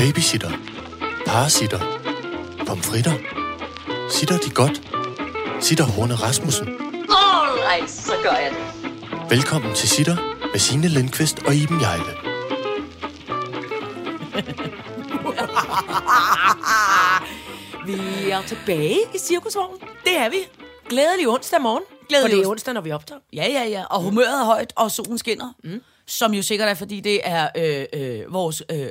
Babysitter. Parasitter. Pomfritter. Sitter de godt? Sitter Horne Rasmussen. Alright, så gør jeg det. Velkommen til Sitter med Signe Lindqvist og Iben Jejle. Vi er tilbage i cirkusvognen. Det er vi. Glædelig onsdag morgen. Glædelig For det er ons- onsdag, når vi optager. Ja, ja, ja. Og humøret er højt, og solen skinner. Mm. Som jo sikkert er, fordi det er øh, øh, vores øh,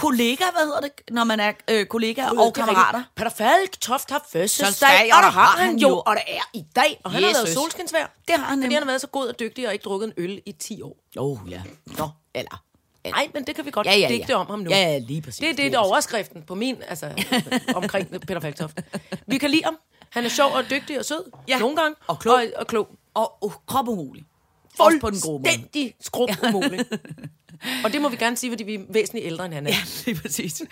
kollega, hvad hedder det, når man er øh, kollegaer og kammerater. Peter Falk Toft har Fødselsdag, og og der har han jo, og det er i dag. Og han har Jesus. været solskinsvær. Det har han Fordi nemlig. han har været så god og dygtig og ikke drukket en øl i 10 år. Åh, oh, ja. Nå, eller... Nej, men det kan vi godt Ja, ja, ja. digte om ham nu. Ja, ja, lige præcis. Det er det, er overskriften på min, altså omkring Peter Falktoft. Vi kan lide ham. Han er sjov og dygtig og sød. Ja. Nogle gange. Og klog. Og, og klog. Og krop umulig. Også på den gode måde. Fuldstændig skrub umulig. og det må vi gerne sige, fordi vi er væsentligt ældre, end han er. Ja, lige præcis.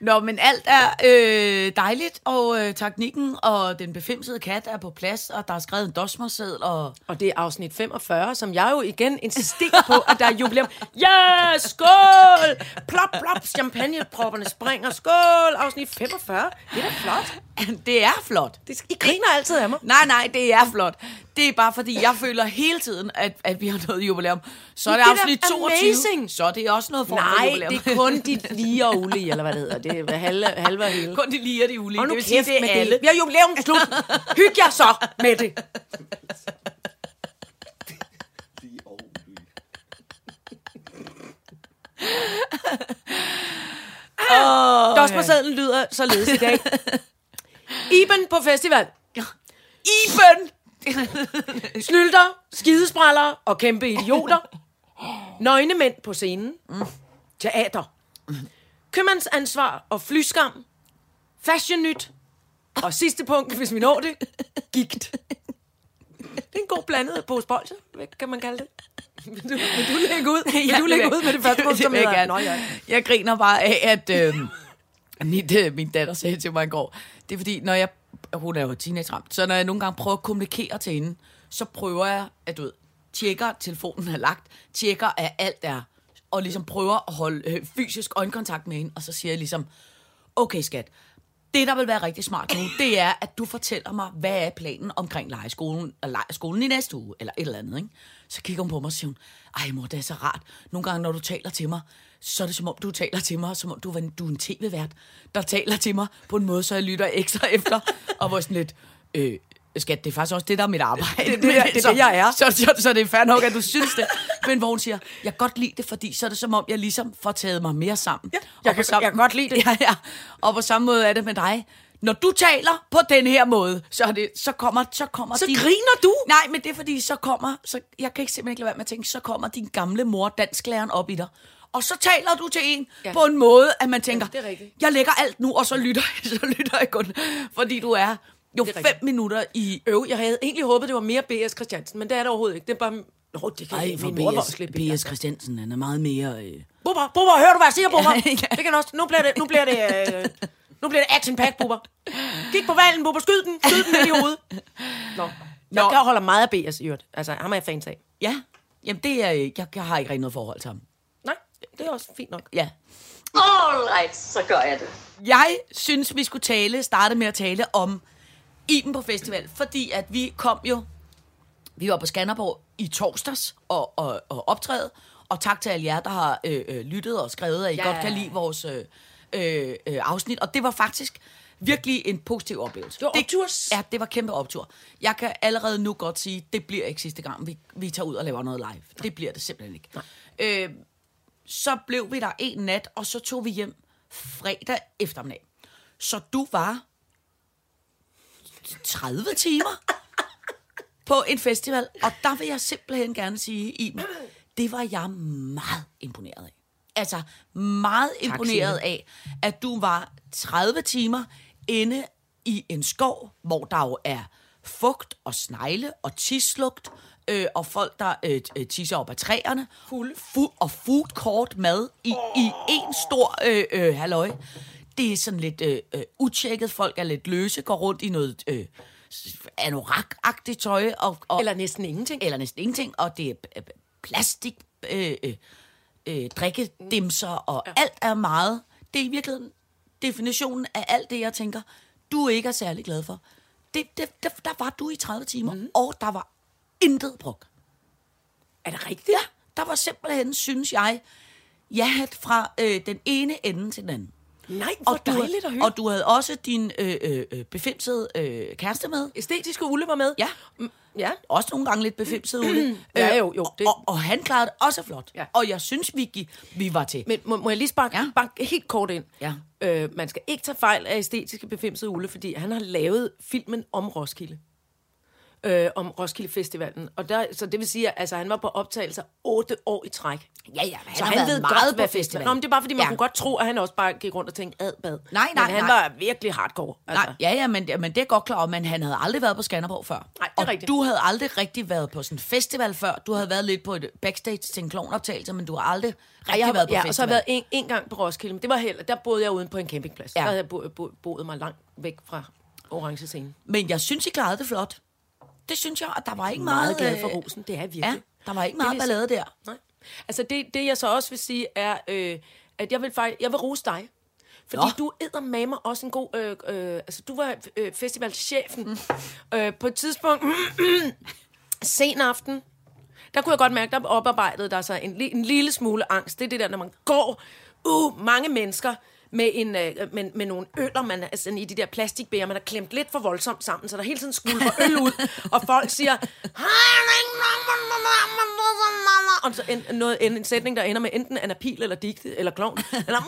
Nå, men alt er øh, dejligt, og øh, teknikken og den befimsede kat er på plads, og der er skrevet en dosmerseddel, og Og det er afsnit 45, som jeg jo igen insisterer på, at der er jubilæum. Ja, skål! Plop, plop, champagnepropperne springer. Skål! Afsnit 45. Det er da flot. det er flot. Det, I griner altid af mig. Nej, nej, det er flot. Det er bare fordi, jeg føler hele tiden, at, at vi har noget jubilæum. Så er det, Det afsnit 22, amazing. så er det også noget form for Nej, jubilæum. det er kun dit lige og ulige, eller hvad det hedder. Det er halve, halve og hele. kun de lige og de ulige. Og nu det kæft sige, det med er det. alle. Vi har jubilæum. Slut. Hyg jer så med det. Oh, Dosmersedlen lyder således i dag. Iben på festival. Iben! Snylter, skidespræller og kæmpe idioter. Nøgne mænd på scenen. Teater. Købmandsansvar og flyskam. Fashion nyt. Og sidste punkt, hvis vi når det, gigt. Det er en god blandet pose bolcher, kan man kalde det. Vil du, vil du lægge ud? Vil Ja, du lægge ud med det første punkt, som jeg hedder? gerne. Nå, ja. Jeg griner bare af, at øh, mit, øh, min datter sagde til mig i går, det er fordi, når jeg, hun er jo teenage-ramt, så når jeg nogle gange prøver at kommunikere til hende, så prøver jeg, at du ved, tjekker, at telefonen er lagt, tjekker, at alt er, og ligesom prøver at holde øh, fysisk øjenkontakt med hende, og så siger jeg ligesom, okay skat, det, der vil være rigtig smart nu, det er, at du fortæller mig, hvad er planen omkring lejeskolen, øh, lejeskolen i næste uge, eller et eller andet, ikke? Så kigger hun på mig og siger hun, ej mor, det er så rart. Nogle gange, når du taler til mig, så er det som om, du taler til mig, som om du, en- du er en tv-vært, der taler til mig på en måde, så jeg lytter ekstra efter, og hvor sådan lidt, øh, skat, det er faktisk også det, der er mit arbejde. Det det, jeg- det er så, det, jeg er. Så, så, så det er fair nok, at du synes det. Men hvor hun siger, jeg kan godt lide det, fordi så er det som om, jeg ligesom får taget mig mere sammen. Ja, jeg kan- jeg kan godt lide det. Ja, ja. Og på samme måde er det med dig. Når du taler på den her måde, så, det, så kommer, så kommer Så din... griner du? Nej, men det er fordi, så kommer... Så, jeg kan ikke simpelthen ikke lade være med at tænke, så kommer din gamle mor, dansklæreren, op i dig. Og så taler du til en ja. Ja. på en måde, at man tænker, det er rigtigt. jeg lægger alt nu, og så lytter, jeg, så lytter jeg kun. Fordi du er jo fem rigtigt. minutter i... Øv, jeg havde egentlig håbet, det var mere B.S. Christiansen, men det er det overhovedet ikke. Det er bare... Nå, det kan Ej, for mor var B.S. B.S. Christiansen, han er meget mere... Øh... Bubber, Bubber, hører du, hvad jeg siger, Bubber? Ja, ja. Det kan også, nu bliver det, nu bliver det, øh, nu bliver det action pack, Bubber. Kig på valgen, Bubber, skyd den, skyd den i hovedet. Nå. Jeg Nå. holder meget af B.S. i øvrigt. Altså, ham er jeg fans af. Ja, jamen det er... Jeg, jeg har ikke rigtig noget forhold til ham. Nej, det er også fint nok. Ja. Alright, så gør jeg det. Jeg synes, vi skulle tale, starte med at tale om Iben på festival, fordi at vi kom jo, vi var på Skanderborg i torsdags og, og, og optræde, og tak til alle jer, der har øh, øh, lyttet og skrevet, at I Ja. godt kan lide vores øh, øh, øh, afsnit, og det var faktisk virkelig en positiv oplevelse. Det var opturs. Ja, det var kæmpe optur. Jeg kan allerede nu godt sige, det bliver ikke sidste gang, vi, vi tager ud og laver noget live. Det bliver det simpelthen ikke. Øh, så blev vi der en nat, og så tog vi hjem fredag eftermiddag. Så du var 30 timer på en festival, og der vil jeg simpelthen gerne sige, Iben, det var jeg meget imponeret af. Altså meget imponeret af, at du var 30 timer inde i en skov, hvor der jo er fugt og snegle og tislugt, øh, og folk, der øh, øh, tisser op ad træerne. Fuld. Fu- og food court mad i, oh. i en stor øh, øh, halløj. Det er sådan lidt øh, øh, utjekket. Folk er lidt løse, går rundt i noget øh, anorak-agtigt tøj. Og, og, Eller næsten ingenting. eller næsten ingenting, og det er plastik, øh, øh, øh, drikkedimser, og ja. alt er meget. Det er i virkeligheden definitionen af alt det, jeg tænker, du ikke er særlig glad for. Det, det, der, der var du i 30 timer, mm. og der var intet brug. Er det rigtigt? Ja, der var simpelthen, synes jeg, ja, fra øh, den ene ende til den anden. Nej, hvor Og du, dejligt at høre. og du havde også din øh, øh, øh, befimsede øh, kæreste med. Æstetiske Ulle var med. Ja. Mm, Ja. Også nogle gange lidt befimset Ulle. Ja, Øh, jo, jo, det- Og, og han klarede det også flot. Ja. Og jeg synes, vi, vi var til. Men må, må jeg lige sparke, ja. banke helt kort ind? Ja. Øh, man skal ikke tage fejl af æstetiske befimsede Ulle, fordi han har lavet filmen om Roskilde. Øh, om Roskilde Festivalen. Og der, så det vil sige, at altså, han var på optagelser otte år i træk. Ja, ja, han så har han ved meget godt, på hvad festivalen. Nå, men det er bare, fordi man Ja. kunne godt tro, at han også bare gik rundt og tænkte, ad bad. Nej, nej, men han nej. var virkelig hardcore. Altså. Nej, ja, ja, men, men det er godt klar men han havde aldrig været på Skanderborg før. Nej, det er og rigtigt. du havde aldrig rigtig været på sådan en festival før. Du havde været lidt på et backstage til en klovnoptagelse, men du har aldrig rigtig jeg har, været på ja, festival. og så har jeg været en, en gang på Roskilde, men det var heller, der boede jeg uden på en campingplads. Ja. Der havde jeg bo, bo, boet mig langt væk fra orange scene. Men jeg synes, I klarede det flot. Det synes jeg, og der var ikke Meget meget... glad for øh, rosen, det er virkelig. Ja, der var ikke Det meget vil ballade der. Nej. Altså det, det, jeg så også vil sige, er, øh, at jeg vil faktisk, jeg vil rose dig. Fordi Nå. Du æder med mig også en god... Øh, øh, altså, du var øh, festivalchefen. Mm. Øh, på et tidspunkt, sen aften, der kunne jeg godt mærke, der oparbejdede der sig en, en lille smule angst. Det er det der, når man går, uh, mange mennesker med, en, øh, med, med nogle øller, man er sådan i de der plastikbæger, man har klemt lidt for voldsomt sammen, så der hele tiden skvulper øl ud, og folk siger, og så en, noget, en, en sætning, der ender med enten anapil eller digte, eller klovn, eller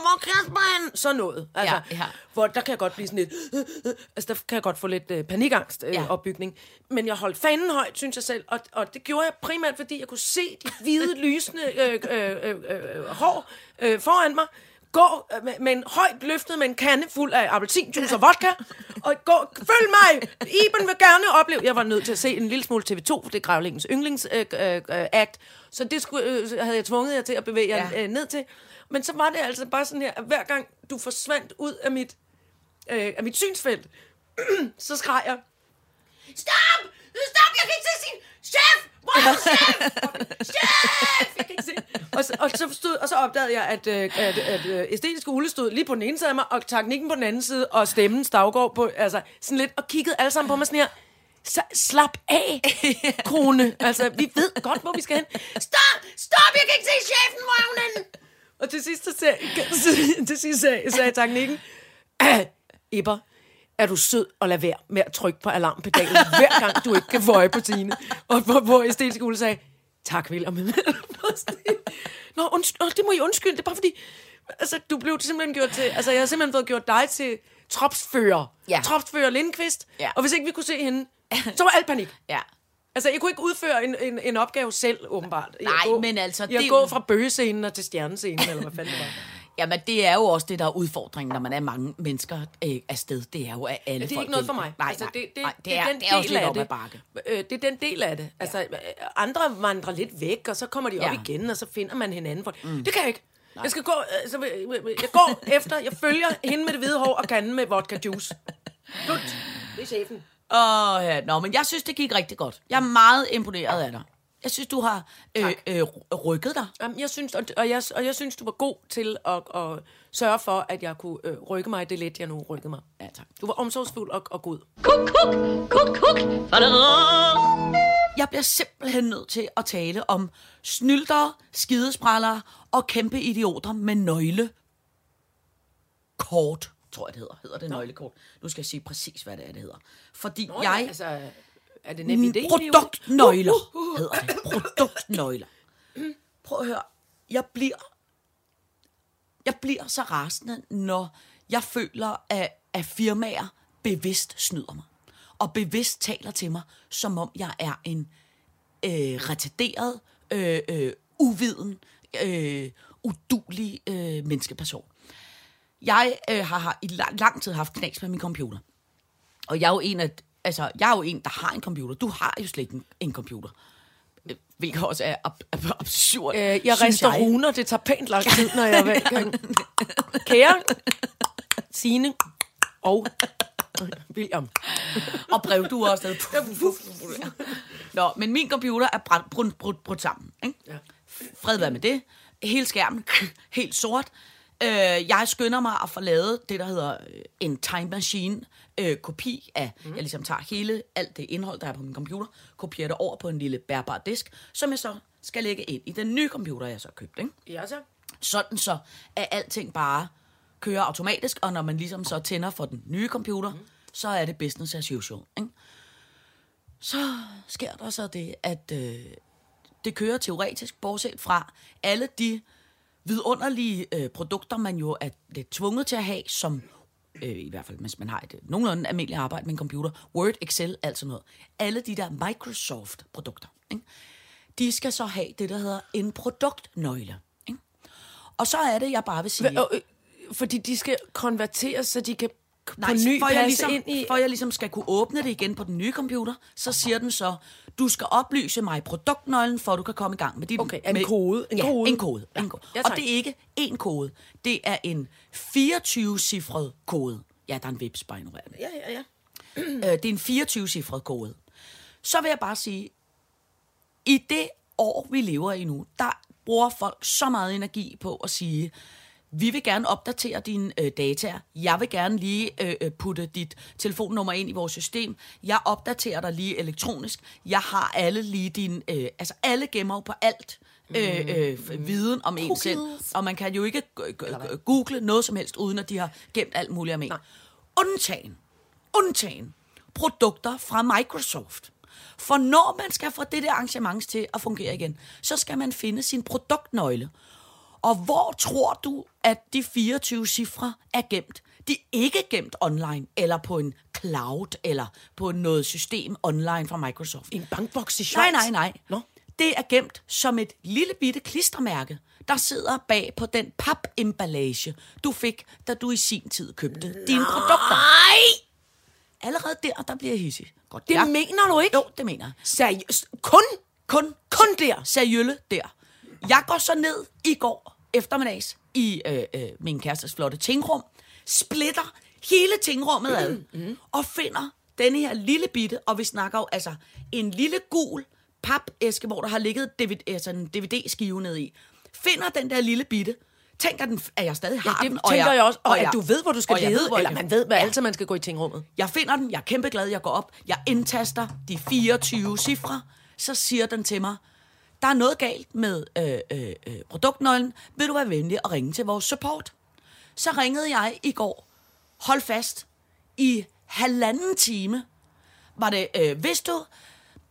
hvor Kasper hen? Sådan noget. Altså, Ja, ja. Hvor der kan jeg godt blive sådan lidt, altså der kan jeg godt få lidt øh, panikangst øh, ja. opbygning. Men jeg holdt fanen højt, synes jeg selv, og, og det gjorde jeg primært, fordi jeg kunne se de hvide, lysende øh, øh, øh, øh, hår øh, foran mig, gå øh, med, med en højt løftet med en kande fuld af appelsinjuice og vodka, og gå, følg mig, Iben vil gerne opleve, jeg var nødt til at se en lille smule TV2, for det er Gravlingens yndlings øh, øh, øh, act, så det skulle, øh, havde jeg tvunget jer til at bevæge jer Ja. øh, ned til. Men så var det altså bare sådan her, at hver gang du forsvandt ud af mit, øh, af mit synsfelt, så skreg jeg, Stop! Stop! Jeg kan ikke se sin chef! Hvor er chef? chef! Jeg kan ikke se. Og så, og, så stod, og så opdagede jeg, at, øh, at, at øh, æstetisk Ulle stod lige på den ene side af mig, og teknikken på den anden side, og stemmen Stavgaard på, altså sådan lidt, og kiggede alle sammen på mig sådan her. Så, slap af, kone. Altså, vi ved godt, hvor vi skal hen. Stop! Stop! Jeg kan ikke se chefen! Hvor er hun henne? Og til sidst, så sagde, til sidst sagde, sagde teknikken, Ibber, er du sød og lad være med at trykke på alarmpedalen, hver gang du ikke kan få øje på Tine. Og hvor, hvor æstetisk Ulle sagde, tak William. Nå, undskyld, det må I undskylde, det er bare fordi, altså, du blev simpelthen gjort til, altså, jeg har simpelthen fået gjort dig til tropsfører. Ja. Tropsfører Lindqvist. Ja. Og hvis ikke vi kunne se hende, så var alt panik. Ja. Altså, jeg kunne ikke udføre en, en, en opgave selv, åbenbart. At Nej, gå, men altså, at det- gå fra bøgescenen og til stjernescenen, eller hvad fanden det var. Jamen, det er jo også det, der er udfordringen, når man er mange mennesker øh, afsted. Det er jo, at alle Det er ikke noget for mig. Nej, altså, nej, det, det, nej, det, er, den det er også del lidt af det. bakke. Øh, det er den del af det. Altså, øh, andre vandrer lidt væk, og så kommer de op Ja. igen, og så finder man hinanden. For mm. Det kan jeg ikke. Jeg skal gå, altså, jeg går efter, jeg følger hende med det hvide hår og kanden med vodka juice. Slut. Det er chefen. Åh, ja. Nå, men jeg synes, det gik rigtig godt. Jeg er meget imponeret af dig. Jeg synes, du har øh, øh, rykket dig. Jamen, jeg synes, og, og, jeg, og jeg synes, du var god til at, at sørge for, at jeg kunne øh, rykke mig det lidt, jeg nu rykkede mig. Ja, tak. Du var omsorgsfuld og, og god. Kuk, kuk, kuk, kuk. Jeg bliver simpelthen nødt til at tale om snyltere, skidesprællere og kæmpe idioter med nøgle. Kort, tror jeg det hedder. Hedder det nøglekort? Nu skal jeg sige præcis, hvad det er, det hedder. Fordi Nå, jeg... altså, er det nemlig det? Produktnøgler Uh, uh, uh. hedder det. Produktnøgler. Prøv at høre. Jeg bliver, jeg bliver så rasende, når jeg føler, at, at firmaer bevidst snyder mig. Og bevidst taler til mig, som om jeg er en øh, retarderet, øh, øh, uviden, øh, udulig øh, menneskeperson. Jeg øh, har, har i lang, lang tid haft knas med min computer. Og jeg er jo en af, altså, jeg er jo en, der har en computer. Du har jo slet ikke en, en computer. Øh, Hvilket også er ab- ab- absurd, Øh, jeg rister runer, det tager pænt lang tid, når jeg er væk. Kære, Signe og William. Og brev, du er også stadig. Nå, men min computer er brudt, brudt, brudt, brudt sammen. Ikke? Ja. fred være med det. Hele skærmen, helt sort. Øh, jeg skynder mig at få lavet det, der hedder øh, en time machine øh, kopi af, mm. jeg ligesom tager hele, alt det indhold, der er på min computer, kopierer det over på en lille bærbar disk, som jeg så skal lægge ind i den nye computer, jeg så har købt. Ikke? Ja, så. Sådan så, at alting bare kører automatisk, og når man ligesom så tænder for den nye computer, mm. så er det business as usual. Ikke? Så sker der så det, at øh, det kører teoretisk, bortset fra alle de vidunderlige øh, produkter, man jo er lidt tvunget til at have, som øh, i hvert fald hvis man har et øh, nogenlunde almindeligt arbejde med en computer, Word, Excel, alt sådan noget. Alle de der Microsoft-produkter, ikke? de skal så have det, der hedder en produktnøgle. Ikke? Og så er det, jeg bare vil sige... Hva, øh, fordi de skal konverteres, så de kan på ny for, jeg ligesom, ind i... for jeg ligesom skal kunne åbne det igen på den nye computer, så siger den så, du skal oplyse mig produktnøglen, for at du kan komme i gang med din... Okay, en med, kode, en ja, kode. en kode. Ja. En kode. Ja, og det er ikke en kode, det er en 24-cifret kode. Ja, der er en vips, bare. Ja, ja, ja. Øh, det er en 24-cifret kode. Så vil jeg bare sige, i det år, vi lever i nu, der bruger folk så meget energi på at sige, vi vil gerne opdatere dine øh, data. Jeg vil gerne lige øh, øh, putte dit telefonnummer ind i vores system. Jeg opdaterer dig lige elektronisk. Jeg har alle lige din, øh, altså alle gemmer jo på alt. Øh, øh, viden om en selv. Og man kan jo ikke google noget som helst, uden at de har gemt alt muligt om en. Undtagen, undtagen produkter fra Microsoft. For når man skal få det der arrangement til at fungere igen, så skal man finde sin produktnøgle. Og hvor tror du, at de 24 cifre er gemt? De er ikke gemt online, eller på en cloud, eller på noget system online fra Microsoft. En bankboks i Nej, Schweiz? nej, nej. Nå. Det er gemt som et lille bitte klistermærke, der sidder bag på den papemballage, du fik, da du i sin tid købte dine produkter. Nej! Allerede der, der bliver jeg hissig. Godt, Det ja. mener du ikke? Jo, det mener jeg. Seriøst? Kun? Kun, Kun der? seriølle der. Jeg går så ned i går eftermiddags i øh, øh, min kærestes flotte tingrum, splitter hele tingrummet ad, og finder denne her lille bitte, og vi snakker jo altså en lille gul papæske, hvor der har ligget DVD, altså en DVD-skive ned i. Finder den der lille bitte, tænker den, at jeg stadig har Ja, den. det tænker jeg også. Og, at jeg- du ved, hvor du skal og jeg lede, ved, hvor eller jeg- man ved, hvad Ja. altid man skal gå i tingrummet. Jeg finder den, jeg er kæmpe glad, jeg går op, jeg indtaster de 24 cifre, så siger den til mig, der er noget galt med øh, øh, øh, produktnøglen, vil du være venlig at ringe til vores support? Så ringede jeg i går, hold fast, i halvanden time, var det, øh, hvis du,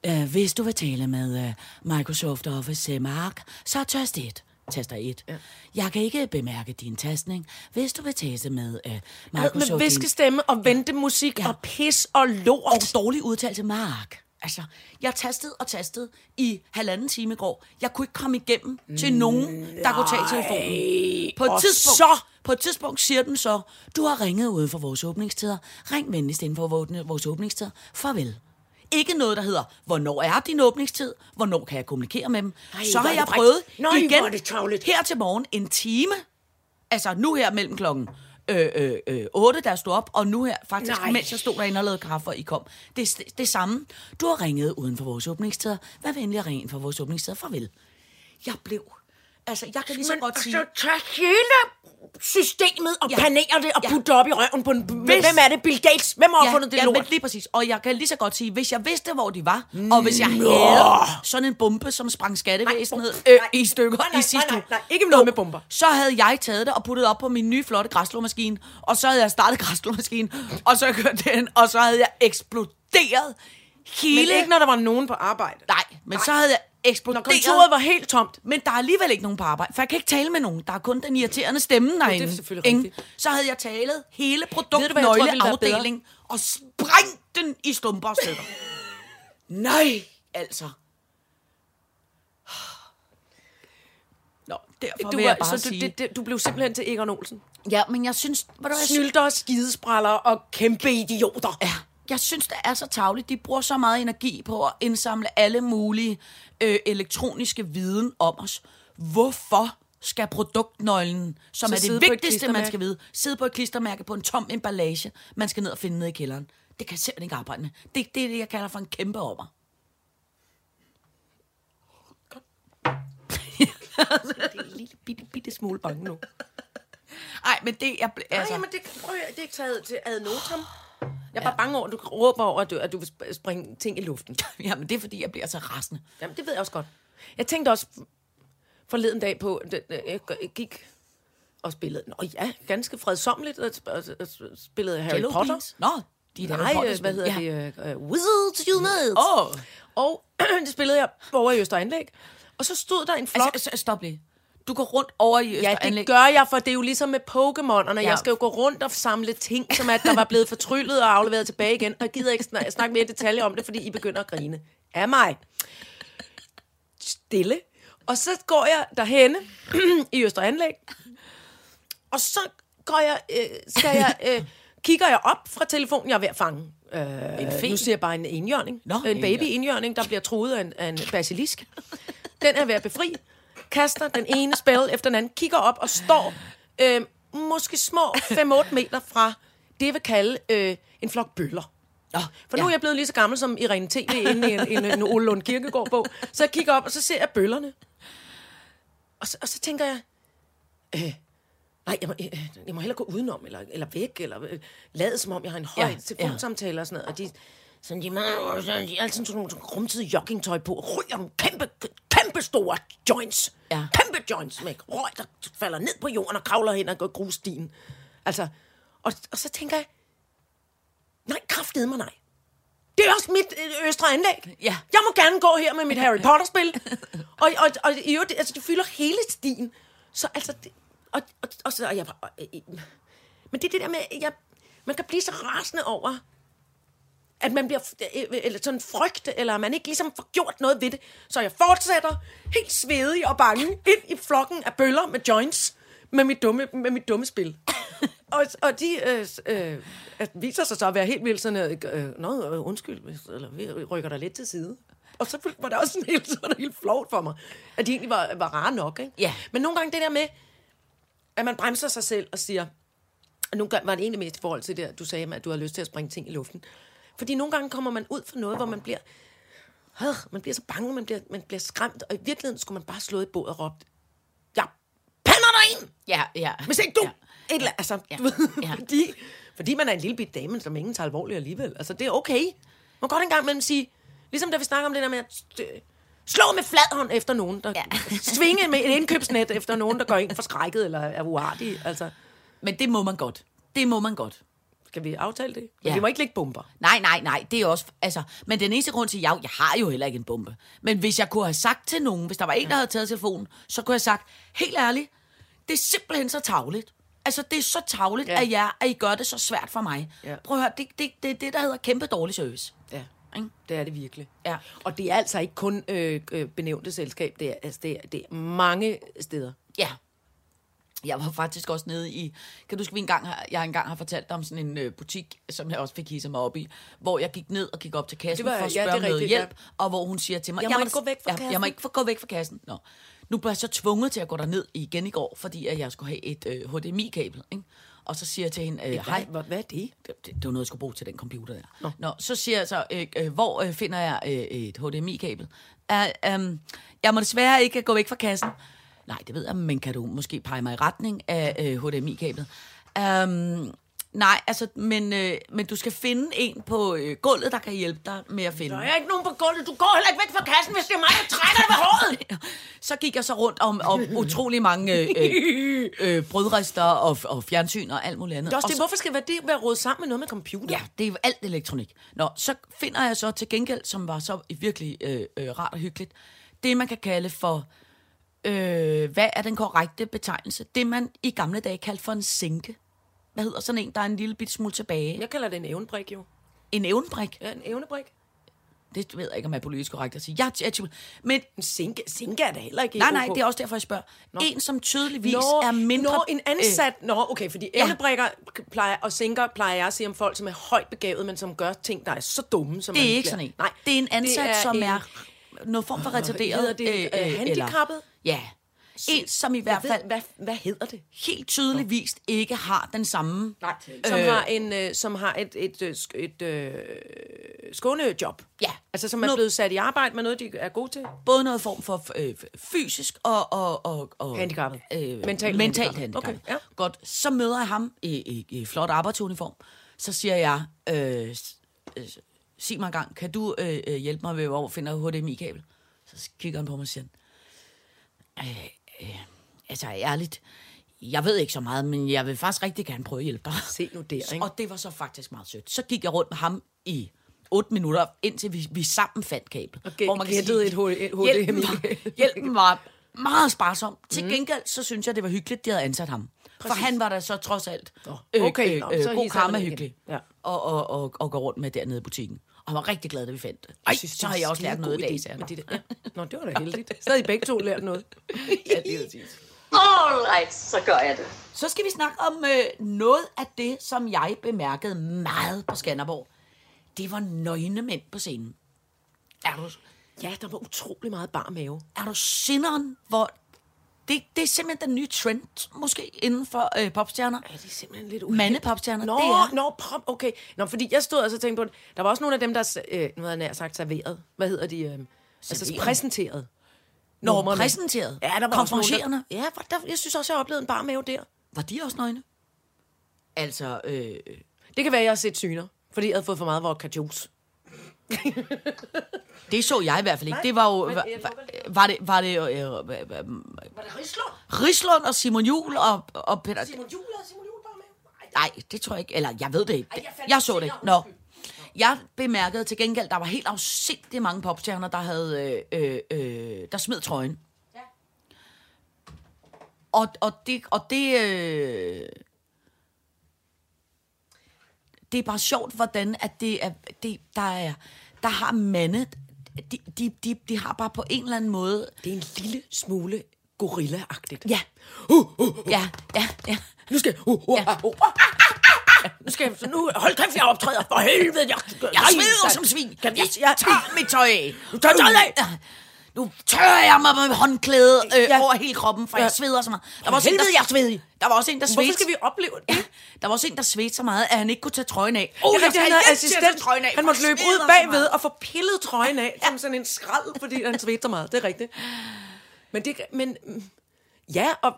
øh, hvis du vil tale med øh, Microsoft Office øh, Mark, så tast 1. Taster 1. Ja. Jeg kan ikke bemærke din tastning. Hvis du vil tale med øh, Microsoft... Med viskestemme og ventemusik Ja. og pis og lort. Og dårlig udtalelse, Mark. Altså, jeg tastede og tastede i halvanden time i går. Jeg kunne ikke komme igennem til nogen, der kunne tage telefonen. På et, og tidspunkt, så? på et tidspunkt siger den så, du har ringet uden for vores åbningstider. Ring venligst inden for vores- åbningstider. Farvel. Ikke noget, der hedder, hvornår er din åbningstid? Hvornår kan jeg kommunikere med dem? Ej, så har jeg prøvet. Nej, igen er her til morgen en time. Altså nu her mellem klokken øh, øh, øh, 8, da jeg stod op, og nu her faktisk, Nej. Mens jeg stod derinde og lavede kaffe, og I kom. Det er det, det samme. Du har ringet uden for vores åbningstider. Vær venlig at ringe ind for vores åbningstider. Farvel. Jeg blev... Altså, jeg kan lige så Men godt sige... så tag hele systemet og ja. Ja. panere det og Ja. putte det op i røven på en... Hvis- Hvem er det? Bill Gates? Hvem har fundet det ja, lort? men lige præcis. Og jeg kan lige så godt sige, hvis jeg vidste, hvor de var, og hvis jeg havde sådan en bombe, som sprang skattevæsenet Nej, øh, nej. i stykker Nej, nej, i sidste nej, nej, nej. Ikke noget med bomber. Så havde jeg taget det og puttet op på min nye flotte græsslåmaskine, og så havde jeg startet græsslåmaskinen, og så kørte den, og så havde jeg eksploderet hele... Men ikke, når der var nogen på arbejde. Nej, men så havde jeg Når eksploderet... kontoret var helt tomt. Men der er alligevel ikke nogen på arbejde, for jeg kan ikke tale med nogen. Der er kun den irriterende stemme derinde. selvfølgelig ikke? rigtigt. Så havde jeg talet hele du, produktnøgleafdelingen og sprængt den i stumper og stykker. Nej, altså. Nå, derfor Du, vil jeg bare så du, sige... det, det, du blev simpelthen til Egon Olsen. Ja, men jeg synes... Hvad du, Snylter, skidespraller og kæmpe idioter. ja, jeg synes, det er så tavligt. De bruger så meget energi på at indsamle alle mulige øh, elektroniske viden om os. Hvorfor skal produktnøglen, som Så er det vigtigste, man skal vide, sidde på et klistermærke på en tom emballage, man skal ned og finde ned i kælderen. Det kan jeg simpelthen ikke arbejde med. Det, det er det, jeg kalder for en kæmpe over. det er en lille bitte, bitte smule bange nu. Nej, men det er... Altså. Nej, men det, prøv, det er taget til ad notam. Jeg er bare bange over, at du råber over, at du, at du vil sp- springe ting i luften. jamen, det er fordi, jeg bliver så rasende. Jamen, det ved jeg også godt. Jeg tænkte også forleden dag på, jeg gik og spillede, nå ja, ganske fredsomligt, og sp- og spillede Harry Jello Potter. Beans? Nå, de er Nej, Potter øh, hvad hedder ja. det? Uh, Wizards Unite. Åh, Og det spillede jeg over i Østeranlæg. Og så stod der en flok. altså, stop lige. Du går rundt over i Ja, det gør jeg, for det er jo ligesom med Pokémon'erne. Ja. Ja. Jeg skal jo gå rundt og samle ting, som at der var blevet fortryllet og afleveret tilbage igen. Og jeg gider ikke snak- snakke mere i detaljer om det, fordi I begynder at grine. Af mig. Stille. Og så går jeg derhenne i Østeranlæg. Og så går jeg, øh, skal jeg, øh, kigger jeg op fra telefonen, jeg er ved at fange. Øh, En fe? nu ser jeg bare en enhjørning. Nå, en en baby-enhjørning, der bliver truet af en, af en basilisk. Den er ved at befri. Kaster den ene spil efter den anden. Kigger op og står øh, måske små 5-8 meter fra det, jeg vil kalde øh, en flok bøller. Nå, For nu er jeg blevet lige så gammel som Irene TV inde i en, en, en Ole Lund Kirkegaard bog. Så jeg kigger op, og så ser jeg bøllerne. Og så, og så tænker jeg, øh, nej, jeg må, øh, jeg må hellere gå udenom, eller, eller væk, eller øh, lade som om, jeg har en høj Ja, ja, telefonsamtale og sådan noget. Og de, sådan, de, de, de har altid sådan nogle rumtidige joggingtøj på, og ryger nogle kæmpe, kæmpe store joints. Ja. Kæmpe joints med røg, der falder ned på jorden og kravler hen og går grusstien. Altså, og, og så tænker jeg, nej, kraftedeme mig nej. Det er også mit øh, østre anlæg. Ja. Jeg må gerne gå her med mit Harry Potter-spil. og, og, og i øvrigt, altså, det fylder hele stien. Så altså, det, og, og, og, så, og jeg, og, øh, men det er det der med, jeg, man kan blive så rasende over, at man bliver øh, eller sådan frygt, eller man ikke ligesom får gjort noget ved det. Så jeg fortsætter helt svedig og bange ind i flokken af bøller med joints med mit dumme, med mit dumme spil. og, og de øh, øh, viser sig så at være helt vildt sådan, øh, Nå, øh, undskyld, hvis- eller vi rykker dig lidt til side. Og så var det også sådan helt, sådan helt flot for mig, at de egentlig var, var rare nok. Ikke? Ja. Men nogle gange det der med, at man bremser sig selv og siger, og nogle gange var det egentlig mest i forhold til det, at du sagde, at du har lyst til at springe ting i luften. Fordi nogle gange kommer man ud for noget, hvor man bliver, øh, man bliver så bange, man bliver, man bliver skræmt, og i virkeligheden skulle man bare slå i bordet og råbe, jeg pander dig ind, Ja, ja. hvis ikke du... Ja. Ja. Et eller, altså, Ja. du ved, Ja. fordi, fordi man er en lille bit dame, som ingen tager alvorligt alligevel. Altså, det er okay. Man kan godt engang mellem sige, ligesom da vi snakker om det der med at øh, slå med flad hånd efter nogen, der Ja. ja. svinge med et indkøbsnet efter nogen, der går ind forskrækket eller er uartig. Altså, Men det må man godt. Det må man godt. Skal vi aftale det? Ja. Ja. Vi må ikke lægge bomber. Nej, nej, nej, det er også, altså, men den eneste grund til, at jeg, jeg har jo heller ikke en bombe. Men hvis jeg kunne have sagt til nogen, hvis der var en, der havde taget telefonen, så kunne jeg have sagt, helt ærligt, det er simpelthen så tavligt. Altså, det er så tavligt ja. Ja. af jer, at I gør det så svært for mig. Ja. Prøv at høre, det, det, det er det, der hedder kæmpe dårlig service. Ja. Ikke? Det er det virkelig. Ja. Og det er altså ikke kun øh, øh, benævnte selskab, det er, altså, det, er, det er mange steder. Ja. Jeg var faktisk også nede i... Kan du huske, vi engang har, jeg engang har fortalt dig om sådan en øh, butik, som jeg også fik hisset mig op i, hvor jeg gik ned og gik op til kassen Det var- for at ja, spørge er om noget rigtigt, ja. hjælp, og hvor hun siger til mig... Jeg må "Jamen, ikke gå væk fra ja, Jeg kassen." må ikke gå væk fra kassen. Nå. Nu blev jeg så tvunget til at gå derned igen i går, fordi at jeg skulle have et øh, HDMI-kabel. Ikke? Og så siger jeg til hende, øh, hej, hvad, hvad er det? det, det, var noget, jeg skulle bruge til den computer der. Nå. Nå, så siger jeg så, øh, øh, hvor øh, finder jeg øh, et HDMI-kabel? Uh, um, jeg må desværre ikke gå væk fra kassen. Nej, det ved jeg, men kan du måske pege mig i retning af øh, HDMI-kablet? Um, nej, altså, men, øh, men du skal finde en på øh, gulvet, der kan hjælpe dig med at finde. Der er ikke nogen på gulvet. Du går heller ikke væk fra kassen, hvis det er mig, der trækker dig ved håret. så gik jeg så rundt om, om utrolig mange øh, øh, øh, brødrester og, og fjernsyn og alt muligt andet. Det er også Og det, så- hvorfor skal det være rådet sammen med noget med computer? Ja, det er jo alt elektronik. Nå, så finder jeg så til gengæld, som var så virkelig øh, øh, rart og hyggeligt, det man kan kalde for, øh, hvad er den korrekte betegnelse? Det man i gamle dage kaldte for en sænke. Hvad hedder sådan en, der er en lille bit smule tilbage? Jeg kalder det en evnebrik, jo. En evnebrik? Ja, en evnebrik. Det ved jeg ikke, om jeg er politisk korrekt at sige. Jeg, jeg, jeg, men En sinke, sinke er da heller ikke nej, nej, det er også derfor, jeg spørger. Nå. En, som tydeligvis Nå, er mindre... Nå, en ansat... Øh, nå, okay, fordi ja. evnebrikker plejer, og sinker plejer jeg at sige om folk, som er højt begavet, men som gør ting, der er så dumme, som det man er ikke bliver- sådan en. Nej, det er en ansat, er som en- er noget form for retarderet. hedder det, øh, handicappet? ja. En, som i hvert fald ved, hvad, hvad hedder det? helt tydeligt vist ikke har den samme... Nej, som har en øh, som har et et, et, sk- et øh, skånejob. Ja. Altså som er Noget- blevet sat i arbejde med noget de er gode til. Både noget form for øh, fysisk og... og, og, og Handicappet. Øh, Mentalt mentalt, handicappet. Okay, ja. Godt, så møder jeg ham i, i, i flot arbejdsuniform. Så siger jeg, øh, øh, sig mig en gang, kan du øh, øh, hjælpe mig ved, hvor finder HDMI-kabel? Så kigger han på mig og siger, øh, øh, altså ærligt, jeg ved ikke så meget, men jeg vil faktisk rigtig gerne prøve at hjælpe dig. Se nu der, ikke? Og det var så faktisk meget sødt. Så gik jeg rundt med ham i 8 minutter, indtil vi, vi sammen fandt kablet. Og gæ- gættede et H- et hjælpen HDMI. var, hjælpen var meget sparsom. Til gengæld, så synes jeg, det var hyggeligt, de havde ansat ham. For han var der så trods alt øh, okay, nå, så god hisser han karma hyggelig. Ja. Og, og, og, og gå rundt med dernede i butikken. Og han var rigtig glad, da vi fandt det. Ej, synes, så det har jeg også lært noget i dag, sagde idé han. med de der- Ja. Nå, det var da heldigt. Så havde I begge to lært noget. ja, det er præcis. All right, så gør jeg det. Så skal vi snakke om øh, noget af det, som jeg bemærkede meget på Skanderborg. Det var nøgne mænd på scenen. Er du, Ja, der var utrolig meget bar mave. er du sinderen, hvor... Det, det er simpelthen den nye trend, måske, inden for øh, popstjerner. Ja, det er simpelthen lidt uheldigt. Mandepopstjerner, Nå, det er... nå, pop, okay. Nå, fordi jeg stod og så tænkte på det. Der var også nogle af dem, der, øh, nu havde jeg nær sagt serveret. Hvad hedder de? Øh, altså præsenteret. Nå, præsenteret. Ja, der var der, Ja, for der, jeg synes også, jeg oplevede en bar mave der. Var de også nøgne? Altså, øh, Det kan være, jeg har set syner, fordi jeg havde fået for meget vodka juice. det så jeg i hvert fald ikke. Det var jo... men Var, jeg var, var det... Var det, øh, øh, Var det Rislund? Rislund og Simon Jul og, og Peter... Simon Juhl og Simon Juhl bar mave? Nej, det tror jeg ikke. Eller, jeg ved det ikke. Ej, jeg jeg, så det ikke. Nå. Jeg bemærkede til gengæld, der var helt afsindigt mange popstjerner, der havde, øh, øh, øh, der smed trøjen. Ja. Og, og det, og det, øh, det er bare sjovt, hvordan at det er, det, der er, der har mande, de, de, de, de har bare på en eller anden måde, Det er en lille smule gorilla-agtigt. ja, Uh, uh, uh. ja, ja, ja. Nu skal uh, uh, Ja. uh, uh, Nu skal jeg, nu, hold kæft, jeg optræder, for helvede. Jeg, Jeg sveder som svin. Kan Jeg jeg, tager mit tøj af. Du tager tøjet af. Ja. Nu tørrer jeg mig med håndklæde øh, Ja. over hele kroppen, for Ja. jeg sveder så meget. Der var også en, helvede, der, jeg svedig. Der var også en, der svedte. Hvorfor skal vi opleve det? Ja, der var også en, der svedte så meget, at han ikke kunne tage trøjen af. Oh, det er rigtigt, han havde assistent. trøjen af, Han måtte løbe ud bagved og få pillet trøjen af, som sådan en skrald, fordi han svedte så meget. Det er rigtigt. Men, det, men ja, og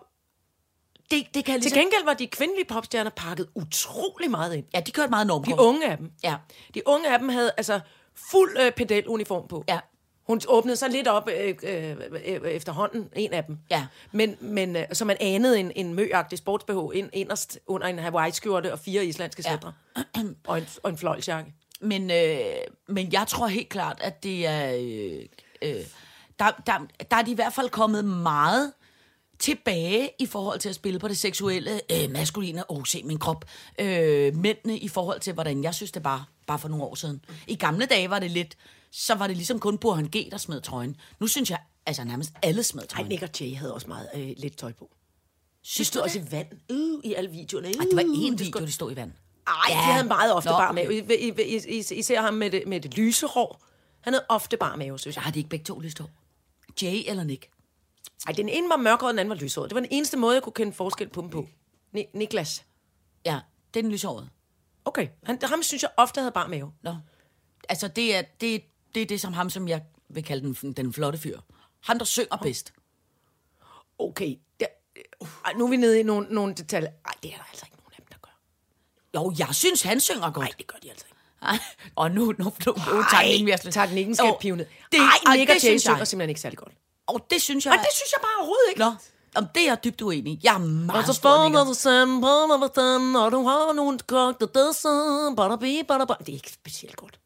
Det, det kan jeg til ligesom... gengæld var de kvindelige popstjerner pakket utrolig meget ind. Ja, de kørte meget normt. De unge af dem. Ja. De unge af dem havde altså fuld øh, pedeluniform på. Ja. Hun åbnede sig lidt op øh, øh, øh, efterhånden, en af dem. Ja. Men, men øh, så man anede en, en møagtig sports-BH ind, inderst under en Hawaii-skjorte og fire islandske Ja. sætter. og, en, og en fløjlsjakke. Men, øh, men jeg tror helt klart, at det er... Øh, øh, der, der, der er de i hvert fald kommet meget tilbage i forhold til at spille på det seksuelle, øh, maskuline, åh, se min krop, øh, mændene i forhold til, hvordan jeg synes, det var bare for nogle år siden. I gamle dage var det lidt, så var det ligesom kun Burhan G, der smed trøjen. Nu synes jeg, altså nærmest alle smed Ej, trøjen. Nick og Jay havde også meget øh, lidt tøj på. De Synes stod du også det? i vand. Øh, I alle videoerne. Øh, Ej, det var én det video, skulle- de stod i vand. Ej, ja. de havde meget ofte Nå, bare mave. I, ser ham med det, med det lyse hår. Han havde ofte bare mave, synes jeg. har de ikke begge to lyst hår. Jay eller Nick? Ej, den ene var mørkere, og den anden var lyshåret. Det var den eneste måde, jeg kunne kende forskel på dem på. Ni- Niklas. Ja, det er den lyshårede. Okay. Han, ham synes jeg ofte havde bare mave. Nå. Altså, det er det, det, er det som ham, som jeg vil kalde den, den flotte fyr. Han, der synger bedst. Okay. Øh, ej, nu er vi nede i nogle, nogle detaljer. Ej, det er der altså ikke nogen af dem, der gør. Jo, jeg synes, han synger godt. Nej, det gør de altså ikke. Ej, og nu, nu, nu, nu teknikken vi Ej, teknikken skal Jo, pive ned. Det, Ej, Nick og Jay synger simpelthen ikke særlig godt. Og det synes jeg... Nej, det synes jeg bare overhovedet ikke. Nå, om det er jeg dybt uenig. i. Jeg er meget Og så får du sand, og du har nogle kogte dødser, bada bi, bada ba. Det er ikke specielt godt.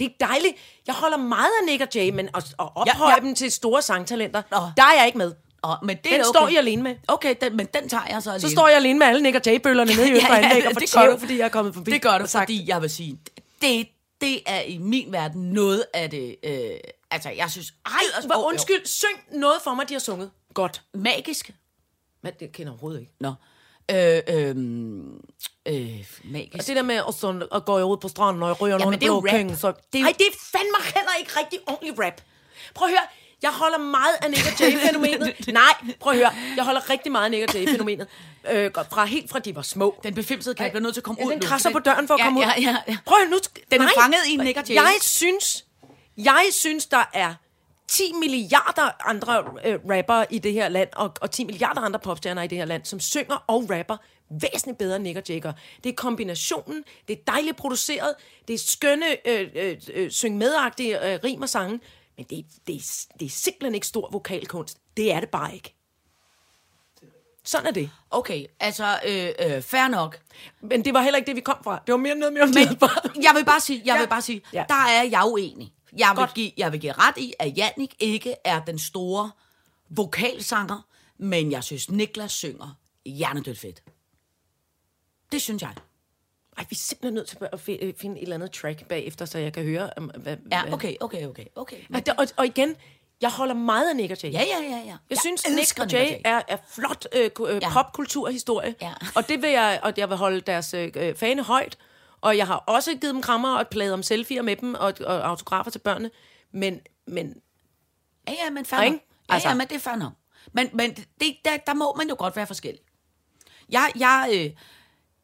Det er dejligt. Jeg holder meget af Nick og Jay, men at, at ophøje Ja, ja. dem til store sangtalenter, Nå. der er jeg ikke med. Åh, men det Den er står okay. I alene med. Okay, den, men den tager jeg så alene. Så står jeg alene med alle Nick og Jay-bøllerne nede i Østre Anlæg og får det gør du. fordi jeg er kommet forbi. Det gør du, og sagt, fordi jeg vil sige, det, det er i min verden noget af det... Øh, altså, jeg synes... Ej, yderst- hvor undskyld, syng noget for mig, de har sunget. Godt. Magisk. Men det kender jeg overhovedet ikke. Nå. Øh, øh, øh, magisk. Og det der med at, sådan, at gå ud på stranden og ryge Jamen, nogle det er jo blå king, så... Det er Ej, det er fandme heller ikke rigtig ordentlig rap. Prøv at høre, Jeg holder meget af Nick og Jay-fænomenet. Nej, prøv at høre. Jeg holder rigtig meget af Nick og Jay-fænomenet. Øh, fra, helt fra de var små. Den befimsede kat bliver nødt til at komme Ja, ud den nu, krasser på døren for at ja, komme ud. Ja, ja, ja. Prøv at nu. sk- Den er Nej. fanget i Nick og Jay. Jeg synes, jeg synes, der er 10 milliarder andre øh, rapper i det her land, og, og 10 milliarder andre popstjerner i det her land, som synger og rapper væsentligt bedre end Nick og Jay gør. Det er kombinationen, det er dejligt produceret, det er skønne, øh, øh, øh, syng medagtige øh, rim og sange, men det, er- det, det er simpelthen ikke stor vokalkunst. Det er det bare ikke. Sådan er det. Okay, altså, øh, øh, fair nok. Men det var heller ikke det, vi kom fra. Det var mere noget mere Men jeg vil bare sige, jeg Ja. vil bare sige, Ja. der er jeg uenig. Jeg vil, Godt. give, jeg vil give ret i, at Jannik ikke er den store vokalsanger, men jeg synes, Niklas synger hjernedødt fedt. Det synes jeg. Ej, vi er simpelthen nødt til at fi- øh, finde et eller andet track bagefter, så jeg kan høre, um, hvad... Ja, okay, okay, okay, okay. Og, og, og igen, jeg holder meget af Nick og Jay. Ja, ja, ja, ja. Jeg, Jeg synes, Nick og Nick Jay, og Jay. er, er flot øh, øh, Ja. popkulturhistorie. Ja. Og det vil jeg, og jeg vil holde deres øh, øh, fane højt. Og jeg har også givet dem krammer og pladet om selfies med dem og, og autografer til børnene. Men, men Ja, ja, men fair nok. Ja, Altså- ja, men det er fair nok. Men, men det, der, der må man jo godt være forskellig. Jeg, jeg, øh,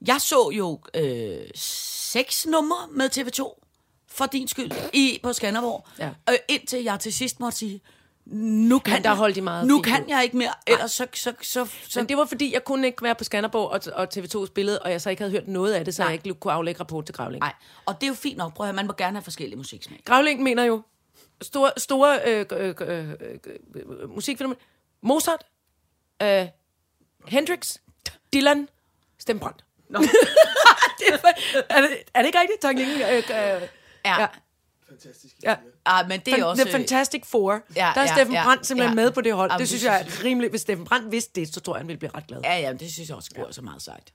jeg så jo øh, seks numre med TV2 for din skyld i, på Skanderborg. Ja. Øh, indtil jeg til sidst måtte sige, nu kan, Men der jeg, holdt de meget nu kan ud. jeg ikke mere. Ellers så, så, så, så, Men det var fordi, jeg kunne ikke være på Skanderborg og, og TV2's billede, og jeg så ikke havde hørt noget af det, så Nej. jeg ikke kunne aflægge rapport til Gravling. Nej, og det er jo fint nok. Prøv at høre, man må gerne have forskellige musiksmag. Gravling mener jo store, store øh, øh, øh, øh, musikfilmer. Mozart, øh, Hendrix, Dylan, Stembrandt. No. det er, er, det, er det ikke rigtigt, Ingen? Øh, øh, Ja. ja. Ja. Fantastisk. Ah, men det er Fan, også... The Fantastic Four. Ja, der er ja, Steffen ja, Brandt simpelthen ja. med på det hold. Jamen, det synes det jeg synes er rimeligt. Hvis Steffen Brandt vidste det, så tror jeg, han ville blive ret glad. Ja, ja, det synes jeg også er så meget sejt.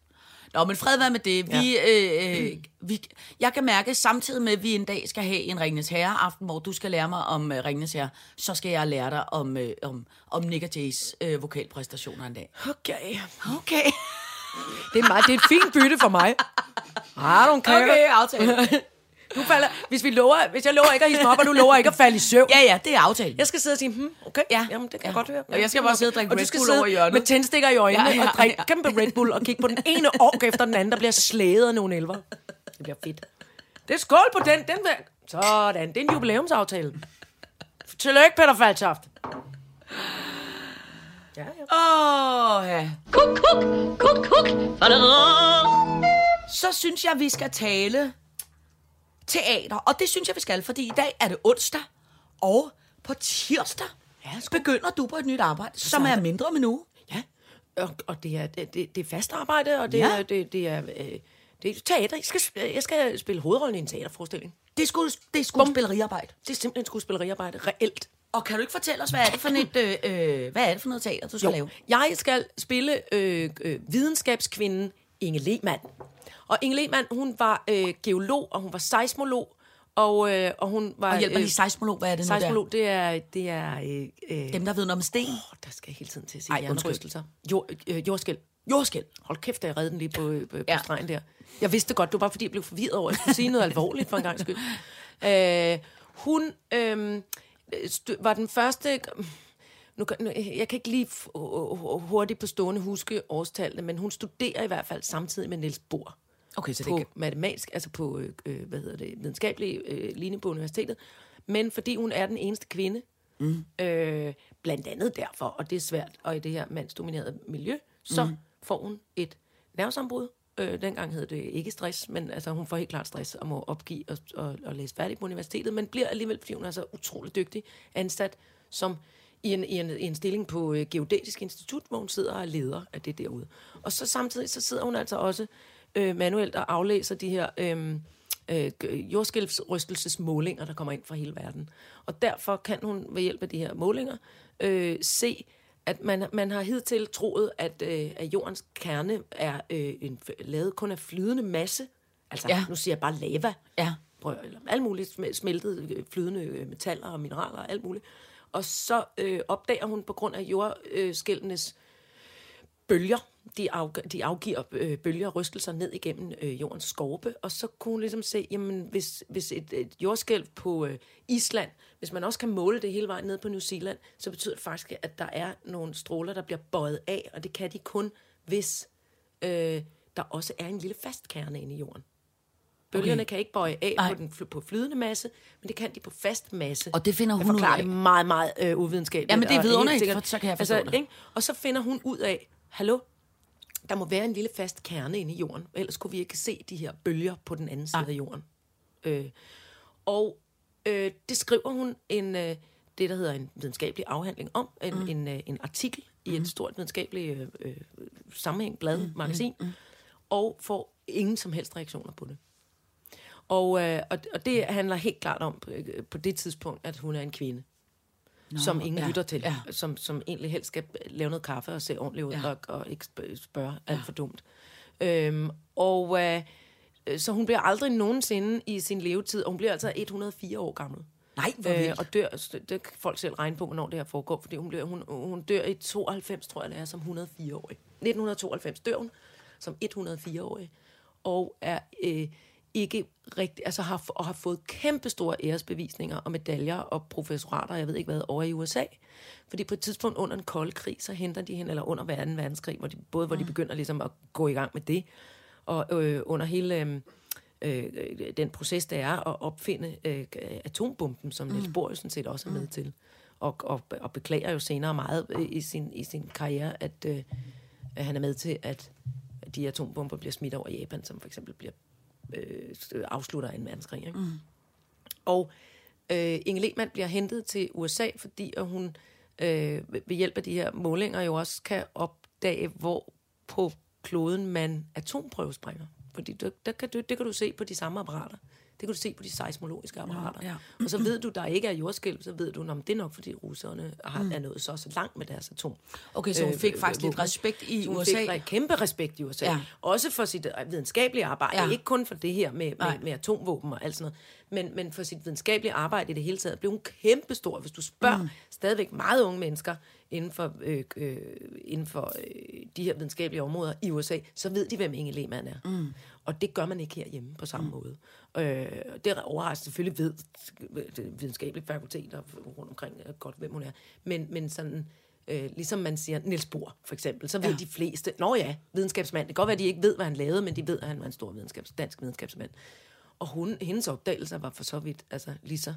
Nå, men fred være med det. Vi, ja. øh, øh, vi, jeg kan mærke, samtidig med, at vi en dag skal have en Ringnes Herre-aften, hvor du skal lære mig om øh, Ringnes Herre, så skal jeg lære dig om, øh, om, om Nick og Jays øh, vokalpræstationer en dag. Okay. Okay. Det er, meget, det er et fint bytte for mig. I don't care. Okay, aftale. Du falder, hvis, vi lover, hvis jeg lover ikke at hisse mig op, og du lover ikke at falde i søvn. Ja, ja, det er aftalen. Jeg skal sidde og sige, hmm, okay, Ja. jamen, det kan Ja. jeg godt høre. Og jeg skal bare sidde og drikke og du Red skal Bull over i hjørnet. med tændstikker i øjnene Ja, ja, og drikke ja. kæmpe Red Bull og kigge på den ene ork efter den anden, der bliver slædet af nogle elver. Det bliver fedt. Det er skål på den. den vil... Sådan, det er en jubilæumsaftale. Tillykke, Peter Faltoft. Ja, ja. Åh, oh, ja. Kuk, kuk, kuk, kuk. Så synes jeg, vi skal tale teater. Og det synes jeg, vi skal, fordi i dag er det onsdag, og på tirsdag ja, begynder du på et nyt arbejde, som er mindre om en uge. Ja, og, og det, er, det, det, er fast arbejde, og det, Ja. er, det, det er... Øh, det er teater. Jeg skal, jeg skal spille hovedrollen i en teaterforestilling. Det er, sku, det er skuespilleriarbejde. Det er simpelthen skuespilleriarbejde, reelt. Og kan du ikke fortælle os, hvad er det for, et, øh, øh, hvad er det for noget teater, du skal jo. lave? Jeg skal spille øh, øh, videnskabskvinden Inge Lehmann. Og Inge Lehmann, hun var øh, geolog, og hun var seismolog, og, øh, og hun var... Og hjælp mig lige, seismolog, hvad er det nu der? Seismolog, det er... Det er øh, øh, Dem, der ved noget om sten. åh, der skal jeg hele tiden til at sige jernrystelser. Jord, øh, jordskæld. Jordskæld. Hold kæft, da jeg redde den lige på, øh, på Ja. stregen der. Jeg vidste det godt, det var bare fordi, jeg blev forvirret over, at jeg skulle sige noget alvorligt for en gang skyld. Øh, hun øh, stu- var den første... Nu, nu, jeg kan ikke lige hurtigt på stående huske årstallene, men hun studerer i hvert fald samtidig med Niels Bohr Okay, så det på kan... matematisk, altså på øh, øh, hvad hedder det, videnskabelig øh, linje på universitetet. Men fordi hun er den eneste kvinde, mm. øh, blandt andet derfor, og det er svært, og i det her mandsdominerede miljø, så mm. får hun et nervesambrud. Øh, dengang hed det ikke stress, men altså, hun får helt klart stress og må opgive og, og, og læse færdig på universitetet, men bliver alligevel, fordi hun er så utrolig dygtig, ansat som i en, i en, i en stilling på øh, Geodetisk Institut, hvor hun sidder og er leder af det derude. Og så samtidig så sidder hun altså også øh, manuelt og aflæser de her øh, øh, jordskælvsrystelsesmålinger, der kommer ind fra hele verden. Og derfor kan hun ved hjælp af de her målinger øh, se, at man, man har hidtil troet, at, øh, at jordens kerne er øh, en, lavet kun af flydende masse. Altså, Ja. nu siger jeg bare lava. Ja. Prøv, eller alt muligt sm- smeltede øh, flydende øh, metaller og mineraler og alt muligt. Og så øh, opdager hun på grund af jordskælvenes bølger, de, afg- de afgiver øh, bølger og rystelser ned igennem øh, jordens skorpe, og så kunne hun ligesom se, jamen hvis, hvis et, et jordskælv på øh, Island, hvis man også kan måle det hele vejen ned på New Zealand, så betyder det faktisk, at der er nogle stråler, der bliver bøjet af, og det kan de kun, hvis øh, der også er en lille fast kerne inde i jorden. Bølgerne Okay. kan ikke bøje af Nej. på, den, på flydende masse, men det kan de på fast masse. Og det finder hun ud af. det meget, meget øh, uvidenskabeligt. Jamen, det er vidunderligt, for så kan jeg forstå det. ikke? Og så finder hun ud af, hallo, der må være en lille fast kerne inde i jorden, ellers kunne vi ikke se de her bølger på den anden side Ah. af jorden. Øh, og øh, det skriver hun en, øh, det, der hedder en videnskabelig afhandling om, en, mm. en, øh, en artikel i et stort videnskabeligt øh, øh, sammenhæng, blad, mm. magasin, mm. og får ingen som helst reaktioner på det. Og, øh, og, og det handler helt klart om på, øh, på det tidspunkt, at hun er en kvinde, Nå, som ingen ja, ja, lytter til, ja. ja. som, som egentlig helst skal lave noget kaffe og se ordentligt ud Ja. ja. og, og ikke spørge, alt for dumt. Øhm, og øh, øh, så hun bliver aldrig nogensinde i sin levetid, og hun bliver altså 104 år gammel. Nej, hvor Øh, vildt. og dør, det kan folk selv regne på, hvornår det her foregår, fordi hun, bliver, hun, hun dør i 92, tror jeg det er, som 104-årig. 1992 dør hun som 104-årig, og er øh, ikke rigtig, altså har, og har fået kæmpe store æresbevisninger og medaljer og professorater, jeg ved ikke hvad, over i USA. Fordi på et tidspunkt under en kold krig, så henter de hende, eller under 2. verdenskrig, hvor de, både hvor de begynder ligesom at gå i gang med det, og øh, under hele... Øh, øh, den proces, der er at opfinde øh, atombomben, som Niels Bohr sådan set også er med til. Og, og, og beklager jo senere meget øh, i sin, i sin karriere, at, øh, at han er med til, at de atombomber bliver smidt over Japan, som for eksempel bliver øh, afslutter en verdenskrig. Ikke? Mm. Og øh, Inge Lehmann bliver hentet til USA, fordi at hun øh, ved hjælp af de her målinger jo også kan opdage, hvor på kloden man atomprøvesprænger. Fordi der, der kan du, det kan du se på de samme apparater. Det kan du se på de seismologiske apparater. ja. Og så ved du, der ikke er jordskælv, så ved du, at det er nok, fordi russerne har, er nået så, så langt med deres atom. Okay, så hun fik øh, faktisk lidt respekt i hun USA. Fik re- kæmpe respekt i USA. Ja. Ja. Også for sit øh, videnskabelige arbejde. Ja. Ja. Ikke kun for det her med, med, med atomvåben og alt sådan noget, men, men for sit videnskabelige arbejde i det hele taget. Blev hun kæmpe stor. Hvis du spørger mm. stadigvæk meget unge mennesker inden for, øh, øh, inden for øh, de her videnskabelige områder i USA, så ved de, hvem Inge Lehmann er. Mm. Og det gør man ikke herhjemme på samme mm. måde. Øh, det er overraskende. Selvfølgelig ved det videnskabelige fakulteter rundt omkring øh, godt, hvem hun er. Men, men sådan... Øh, ligesom man siger, Niels Bohr for eksempel, så ved ja. de fleste, nå ja, videnskabsmand, det kan godt være, at de ikke ved, hvad han lavede, men de ved, at han var en stor videnskabs, dansk videnskabsmand. Og hun, hendes opdagelser var for så vidt altså, lige, så,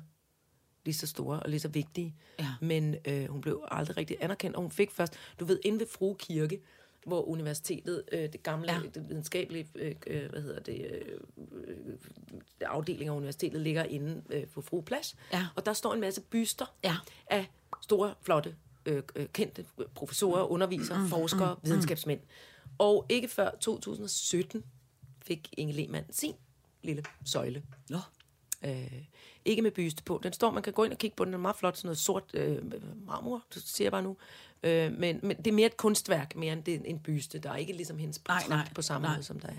lige så store og lige så vigtige. Ja. Men øh, hun blev aldrig rigtig anerkendt, og hun fik først, du ved, inde ved Frue Kirke, hvor universitetet, øh, det gamle, Ja. det videnskabelige, øh, øh, hvad hedder det, øh, afdeling af universitetet ligger inde øh, på Frue Plads. Ja. Og der står en masse byster Ja. af store, flotte, øh, øh, kendte professorer, undervisere, mm, forskere, mm, videnskabsmænd. Og ikke før 2017 fik Inge Lehmann sin lille søjle. Nå. Øh, ikke med byste på. Den står, man kan gå ind og kigge på den. Den er meget flot, sådan noget sort øh, marmor, det siger jeg bare nu. Øh, men, men det er mere et kunstværk, mere end det en byste. Der er ikke ligesom hendes Nej, portræt nej, på samme nej. måde, som der er.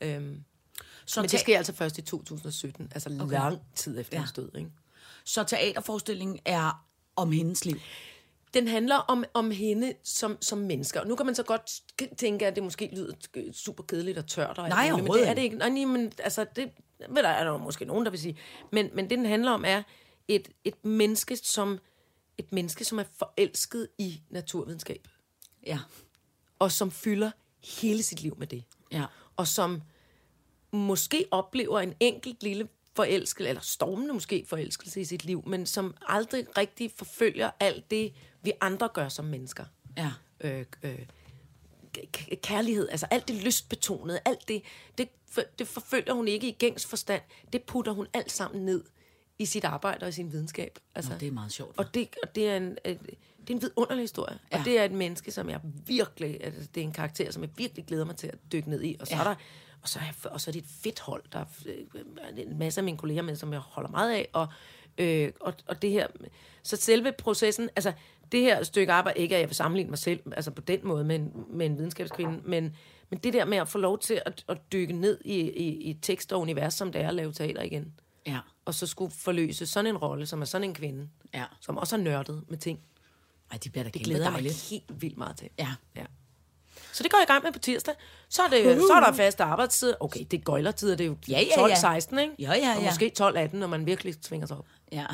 Øhm, Så, men det sker altså først i 2017, altså okay. lang tid efter ja. hendes død. Ikke? så teaterforestillingen er om hendes liv. Den handler om, om hende som, som mennesker. Og nu kan man så godt tænke, at det måske lyder super kedeligt og tørt. Og Nej, men det er det ikke. Nej, men altså, det vel, er der måske nogen, der vil sige. Men, men det, den handler om, er et, et menneske, som et menneske, som er forelsket i naturvidenskab. Ja. Og som fylder hele sit liv med det. Ja. Og som måske oplever en enkelt lille forelskelse, eller stormende måske forelskelse i sit liv, men som aldrig rigtig forfølger alt det, vi andre gør som mennesker. Ja. Øh, øh, kærlighed, altså alt det lystbetonede, alt det, det, for- det forfølger hun ikke i gængs forstand. Det putter hun alt sammen ned i sit arbejde og i sin videnskab. Altså, Nå, det er meget sjovt. Og det, og det, er, en, øh, det er en vidunderlig historie. Ja. Og det er et menneske, som jeg virkelig, altså, det er en karakter, som jeg virkelig glæder mig til at dykke ned i. Og så, Ja. ja. er, der, og så, er, og så er det et fedt hold. Der er øh, en masse af mine kolleger med, som jeg holder meget af. Og, øh, og, og det her, så selve processen, altså det her stykke arbejde, ikke at jeg vil sammenligne mig selv, altså på den måde med en, med en videnskabskvinde, men, men det der med at få lov til at, at dykke ned i, i, i tekst og univers, som det er at lave teater igen Ja. og så skulle forløse sådan en rolle, som er sådan en kvinde, Ja. som også er nørdet med ting. Ej, det bliver da Det glæder jeg mig dejligt. helt vildt meget til. Ja. ja. Så det går jeg i gang med på tirsdag. Så er, det, så er der faste arbejdstid. Okay, det er gøjlertider, det er jo Ja, ja, ja. 12-16, ikke? Ja, ja, Og ja. måske 12-18, når man virkelig svinger sig op. Ja.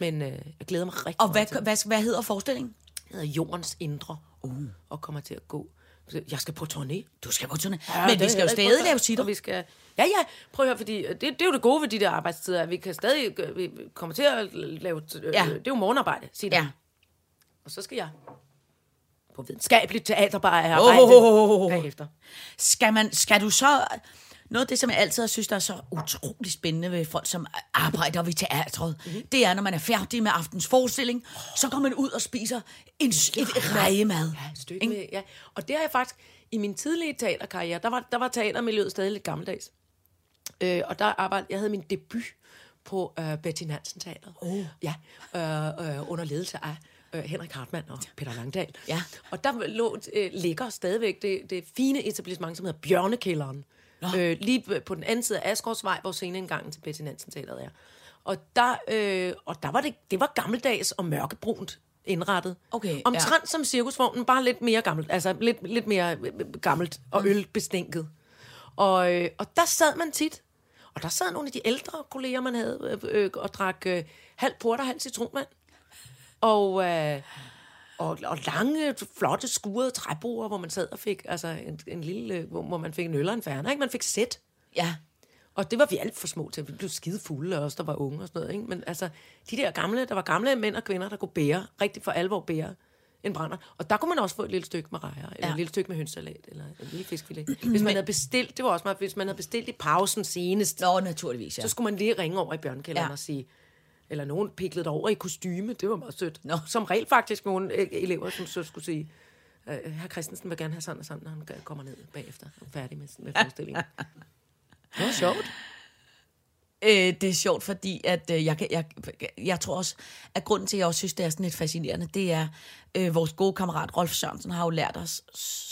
Men øh, jeg glæder mig rigtig Og meget til hvad, hvad, hvad hedder forestillingen? det. hedder Jordens Indre. Uh. Og kommer til at gå. Jeg skal på turné. Du skal på turné. Ja, Men vi skal jo stadig lave sitter. Vi skal, ja, ja, prøv at høre, fordi det, det er jo det gode ved de der arbejdstider, at vi kan stadig øh, vi kommer til at lave, øh, Ja. det er jo morgenarbejde, siger Ja. Og så skal jeg på videnskabeligt teater bare Åh, arbejde oh, oh, oh. bagefter. Skal, man, skal du så... Noget af det, som jeg altid har synes, der er så utrolig spændende ved folk, som arbejder ved teatret, mm-hmm. det er, når man er færdig med aftens forestilling, så går man ud og spiser en, et rejemad. Ja, et stykke med, ja. Og det har jeg faktisk, i min tidlige teaterkarriere, der var, der var teatermiljøet stadig lidt gammeldags. Øh, og der arbejdede, jeg havde min debut på øh, Betty Nansen Teatret. Oh. Ja, øh, øh, under ledelse af øh, Henrik Hartmann og Peter Langdal. Ja. Og der lå, øh, ligger stadigvæk det, det fine etablissement, som hedder Bjørnekælderen. Øh, lige på den anden side af Asgårdsvej, hvor sceneindgangen til Betty Nansen Teatret er. Og der, øh, og der var det, det var gammeldags og mørkebrunt indrettet. Okay, Omtrent som cirkusvognen, bare lidt mere gammelt. Altså lidt, lidt mere øh, gammelt og ølbestinket. Og, øh, og der sad man tit. Og der sad nogle af de ældre kolleger, man havde, øh, øh, og drak øh, halv porter, halv citronvand. Og, øh, og, og lange, flotte, skurede træbord, hvor man sad og fik altså en, en lille, hvor, hvor man fik en øl og en færne, ikke? Man fik sæt. Ja. Og det var vi alt for små til. Vi blev skide fulde os, der var unge og sådan noget. Ikke? Men altså, de der gamle, der var gamle mænd og kvinder, der kunne bære, rigtig for alvor bære en brænder. Og der kunne man også få et lille stykke med rejer, eller Ja. et lille stykke med hønsalat, eller en lille fiskfilet. Hvis man havde bestilt, det var også meget, hvis man havde bestilt i pausen senest, Nå, naturligvis, ja. så skulle man lige ringe over i bjørnkælderen ja. og sige, eller nogen piklede over i kostyme, det var meget sødt. Nå. Som regel faktisk nogle øh, elever, som så skulle sige, øh, herr Christensen vil gerne have sådan og sådan, når han kommer ned bagefter og færdig med, med forestillingen. Det var sjovt. Øh, det er sjovt, fordi at, øh, jeg, jeg, jeg tror også, at grunden til, at jeg også synes, det er sådan lidt fascinerende, det er, øh, vores gode kammerat Rolf Sørensen har jo lært os,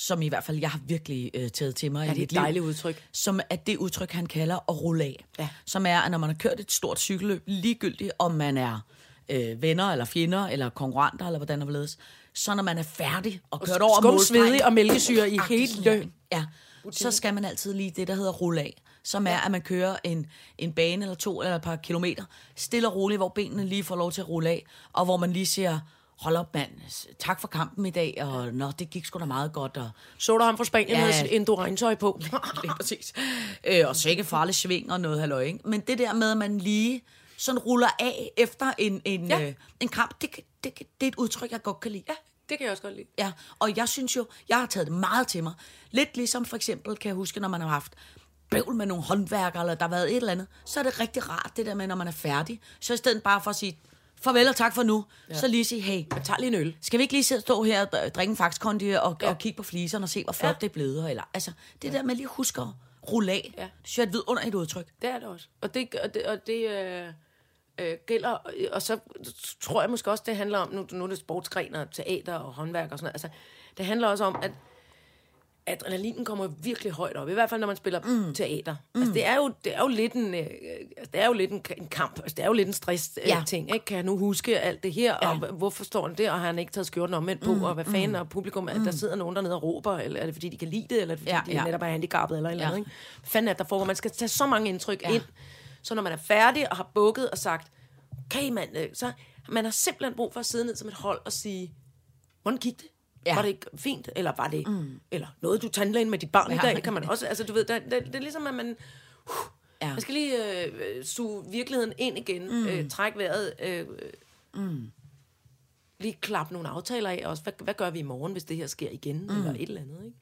som i hvert fald jeg har virkelig øh, taget til mig Ja, i det er et liv, dejligt udtryk. som er det udtryk, han kalder at rulle af. Ja. Som er, at når man har kørt et stort cykelløb, ligegyldigt om man er øh, venner eller fjender eller konkurrenter eller hvordan det ledes, så når man er færdig og kørt over målstregen- og mælkesyre i hele der, løn. Ja, så skal man altid lige det, der hedder rulle af. Som er, at man kører en, en bane eller to eller et par kilometer, stille og roligt, hvor benene lige får lov til at rulle af, og hvor man lige siger, hold op mand, tak for kampen i dag, og nå, det gik sgu da meget godt, og Så du ham fra Spanien Ja. med sit endoregntøj på? lige præcis. Øh, og sikke farlig sving og noget halløj, ikke? Men det der med, at man lige sådan ruller af efter en, en, Ja. øh, en kamp, det, det, kan- det er et udtryk, jeg godt kan lide. ja, det kan jeg også godt lide. Ja, og jeg synes jo, jeg har taget det meget til mig. Lidt ligesom for eksempel, kan jeg huske, når man har haft bøvl med nogle håndværkere, eller der har været et eller andet, så er det rigtig rart, det der med, når man er færdig. Så i stedet bare for at sige, farvel og tak for nu, ja. så lige sige, hey, Jeg tager lige en øl. skal vi ikke lige sidde- stå her og dr- drikke en faxkondi og, Jo. og kigge på fliserne og se, hvor flot Ja. ja. det er blevet? Eller, altså, det der med lige at huske at rulle af, Ja. ja. synes jeg er et vidunderligt udtryk. Det er det også. Og det, og det, og det øh, øh, gælder, og så tror jeg måske også, det handler om, nu, nu er det sportsgren og teater og håndværk og sådan noget, altså, det handler også om, at adrenalinen kommer virkelig højt op, i hvert fald når man spiller mm. teater. Mm. Altså, det er jo, det er jo lidt en, øh, altså, det er jo lidt en, en kamp, altså, det er jo lidt en stress øh, ting, ikke? Kan jeg nu huske alt det her, Ja. og hvorfor står han der, og har han ikke taget skjorten omvendt på, og hvad fanden er publikum, at der sidder nogen dernede og råber, eller er det fordi, de kan lide det, eller er det fordi, Ja, de ja. netop er handicappet, eller eller Ja. andet, ikke? Hvad fanden er der foregår? Man skal tage så mange indtryk Ja. ind, så når man er færdig og har bukket og sagt, okay mand, øh, så man har simpelthen brug for at sidde ned som et hold og sige, hvordan gik det? Ja. Var det ikke fint? Eller var det, mm. eller noget du tandlægen med dit barn ja. i dag? Kan man også, altså du ved, det, det, det er ligesom, at man, uh, Ja. man skal lige øh, suge virkeligheden ind igen, mm. øh, trække vejret, øh, mm. lige klappe nogle aftaler af også. Hvad, hvad gør vi i morgen, hvis det her sker igen? Mm. Eller et eller andet, ikke?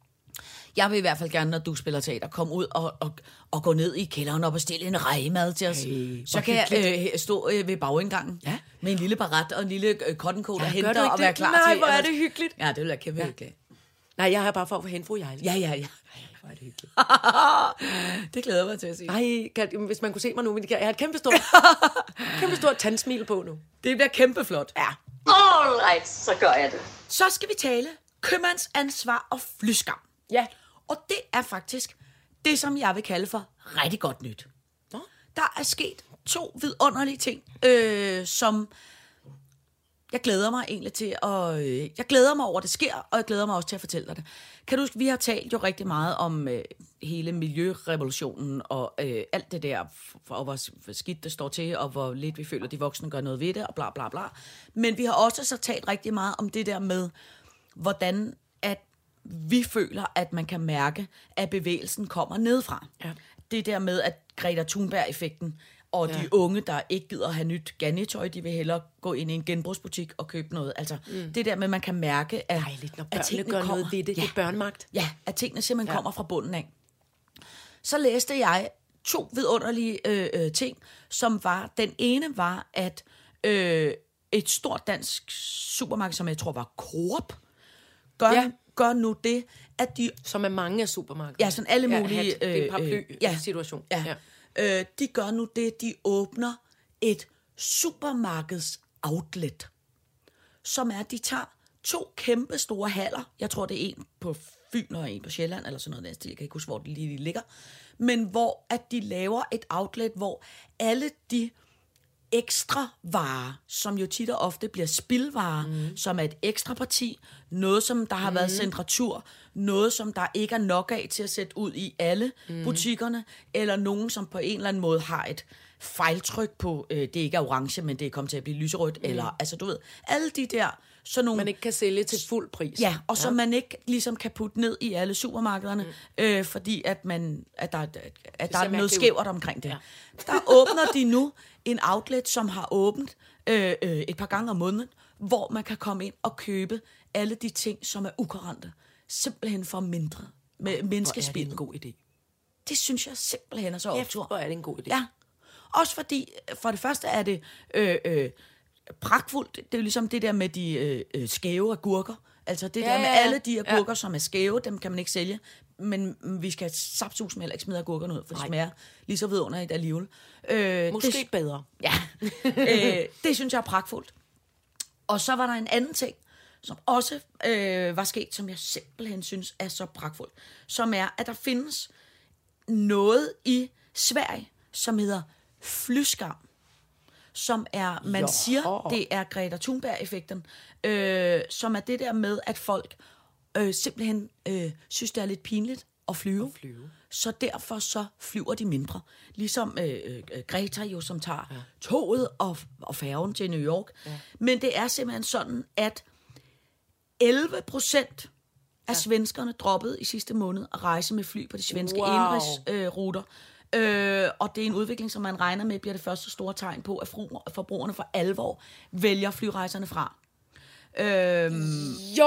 Jeg vil i hvert fald gerne, når du spiller teater, komme ud og, og, og gå ned i kælderen og bestille en rejemad til os. Hey, så kan jeg øh, stå øh, ved bagindgangen Ja. med en lille barat og en lille øh, cotton coat og gør hente og være det? klar Nej, til. hvor er det hyggeligt. Ja, det vil jeg kæmpe ja. Nej, jeg har bare for at få hen fru Jejle. Ja, ja, ja. Hvor er det hyggeligt. det glæder jeg mig til at se. Ej, kan, hvis man kunne se mig nu, men jeg har et kæmpe stort, kæmpe stort tandsmil på nu. Det bliver kæmpe flot. Ja. All right, så gør jeg det. Så skal vi tale købmandsansvar og flyskam. Ja. Og det er faktisk det, som jeg vil kalde for rigtig godt nyt. Nå. Der er sket to vidunderlige ting, øh, som jeg glæder mig egentlig til at... Øh, jeg glæder mig over, at det sker, og jeg glæder mig også til at fortælle dig det. Kan du huske, vi har talt jo rigtig meget om øh, hele miljørevolutionen og øh, alt det der, og hvor skidt det står til, og hvor lidt vi føler, de voksne gør noget ved det, og bla bla bla. Men vi har også så talt rigtig meget om det der med, hvordan at vi føler, at man kan mærke, at bevægelsen kommer nedefra. Ja. Det der med, at Greta Thunberg-effekten, og ja. De unge, der ikke gider have nyt Ganni-tøj, de vil hellere gå ind i en genbrugsbutik og købe noget. Altså, mm. det der med, at man kan mærke, at, Dejligt, når at tingene gør kommer. noget ved det. Ja, Det er børnemagt. ja, at tingene simpelthen. Ja. kommer fra bunden af. Så læste jeg to vidunderlige øh, øh, ting, som var, den ene var, at øh, et stort dansk supermarked, som jeg tror var Coop, gør, ja. Ja. gør nu det, at de Som er mange af supermarkederne. Ja, sådan alle Ja, mulige... hat. Det er en øh, øh, paraply-situation. Ja, ja. Øh, de gør nu det, de åbner et supermarkeds outlet, som er, de tager to kæmpe store haller. Jeg tror, det er en på Fyn og en på Sjælland, eller sådan noget. stil. Jeg kan ikke huske, hvor de lige ligger. Men hvor at de laver et outlet, hvor alle de ekstra varer, som jo tit og ofte bliver spildvarer, mm. som er et ekstra parti, noget som der har mm. været sendt retur, noget som der ikke er nok af til at sætte ud i alle mm. butikkerne, eller nogen som på en eller anden måde har et fejltryk på, øh, det ikke er orange, men det er kommet til at blive lyserødt, mm. eller altså du ved, alle de der, sådan nogle... Man ikke kan sælge til fuld pris. Ja, og som man ikke ligesom kan putte ned i alle supermarkederne, mm. øh, fordi at, man, at der, at der er noget skævert omkring det. Ja. Der åbner de nu en outlet, som har åbent øh, øh, et par gange om måneden, hvor man kan komme ind og købe alle de ting, som er ukurante. Simpelthen for mindre. Med Hvor er det menneskespil. en god idé. Det synes jeg simpelthen er så optur. hvor er det en god idé. Ja. Også fordi, for det første er det øh, øh, pragtfuldt. Det er jo ligesom det der med de øh, øh, skæve agurker. Altså det Ja, der med ja, ja. alle de agurker, ja. som er skæve, dem kan man ikke sælge. Men vi skal sapsus med heller ikke smide agurkerne ud, for Nej. smager lige så vidunderligt alligevel. Øh, Måske det, bedre. Ja, øh, det synes jeg er pragtfuldt. Og så var der en anden ting, som også øh, var sket, som jeg simpelthen synes er så pragtfuldt, som er, at der findes noget i Sverige, som hedder flyskam, som er, man Jo. siger, det er Greta Thunberg-effekten, øh, som er det der med, at folk øh, simpelthen øh, synes, det er lidt pinligt at flyve. At flyve. Så derfor så flyver de mindre. Ligesom øh, øh, Greta jo, som tager ja. toget og, og færgen til New York. Ja. Men det er simpelthen sådan, at 11 procent af ja. svenskerne droppede i sidste måned at rejse med fly på de svenske Wow. indrigsruter. Øh, og det er en udvikling, som man regner med bliver det første store tegn på, at forbrugerne for alvor vælger flyrejserne fra. Øhm, Jo,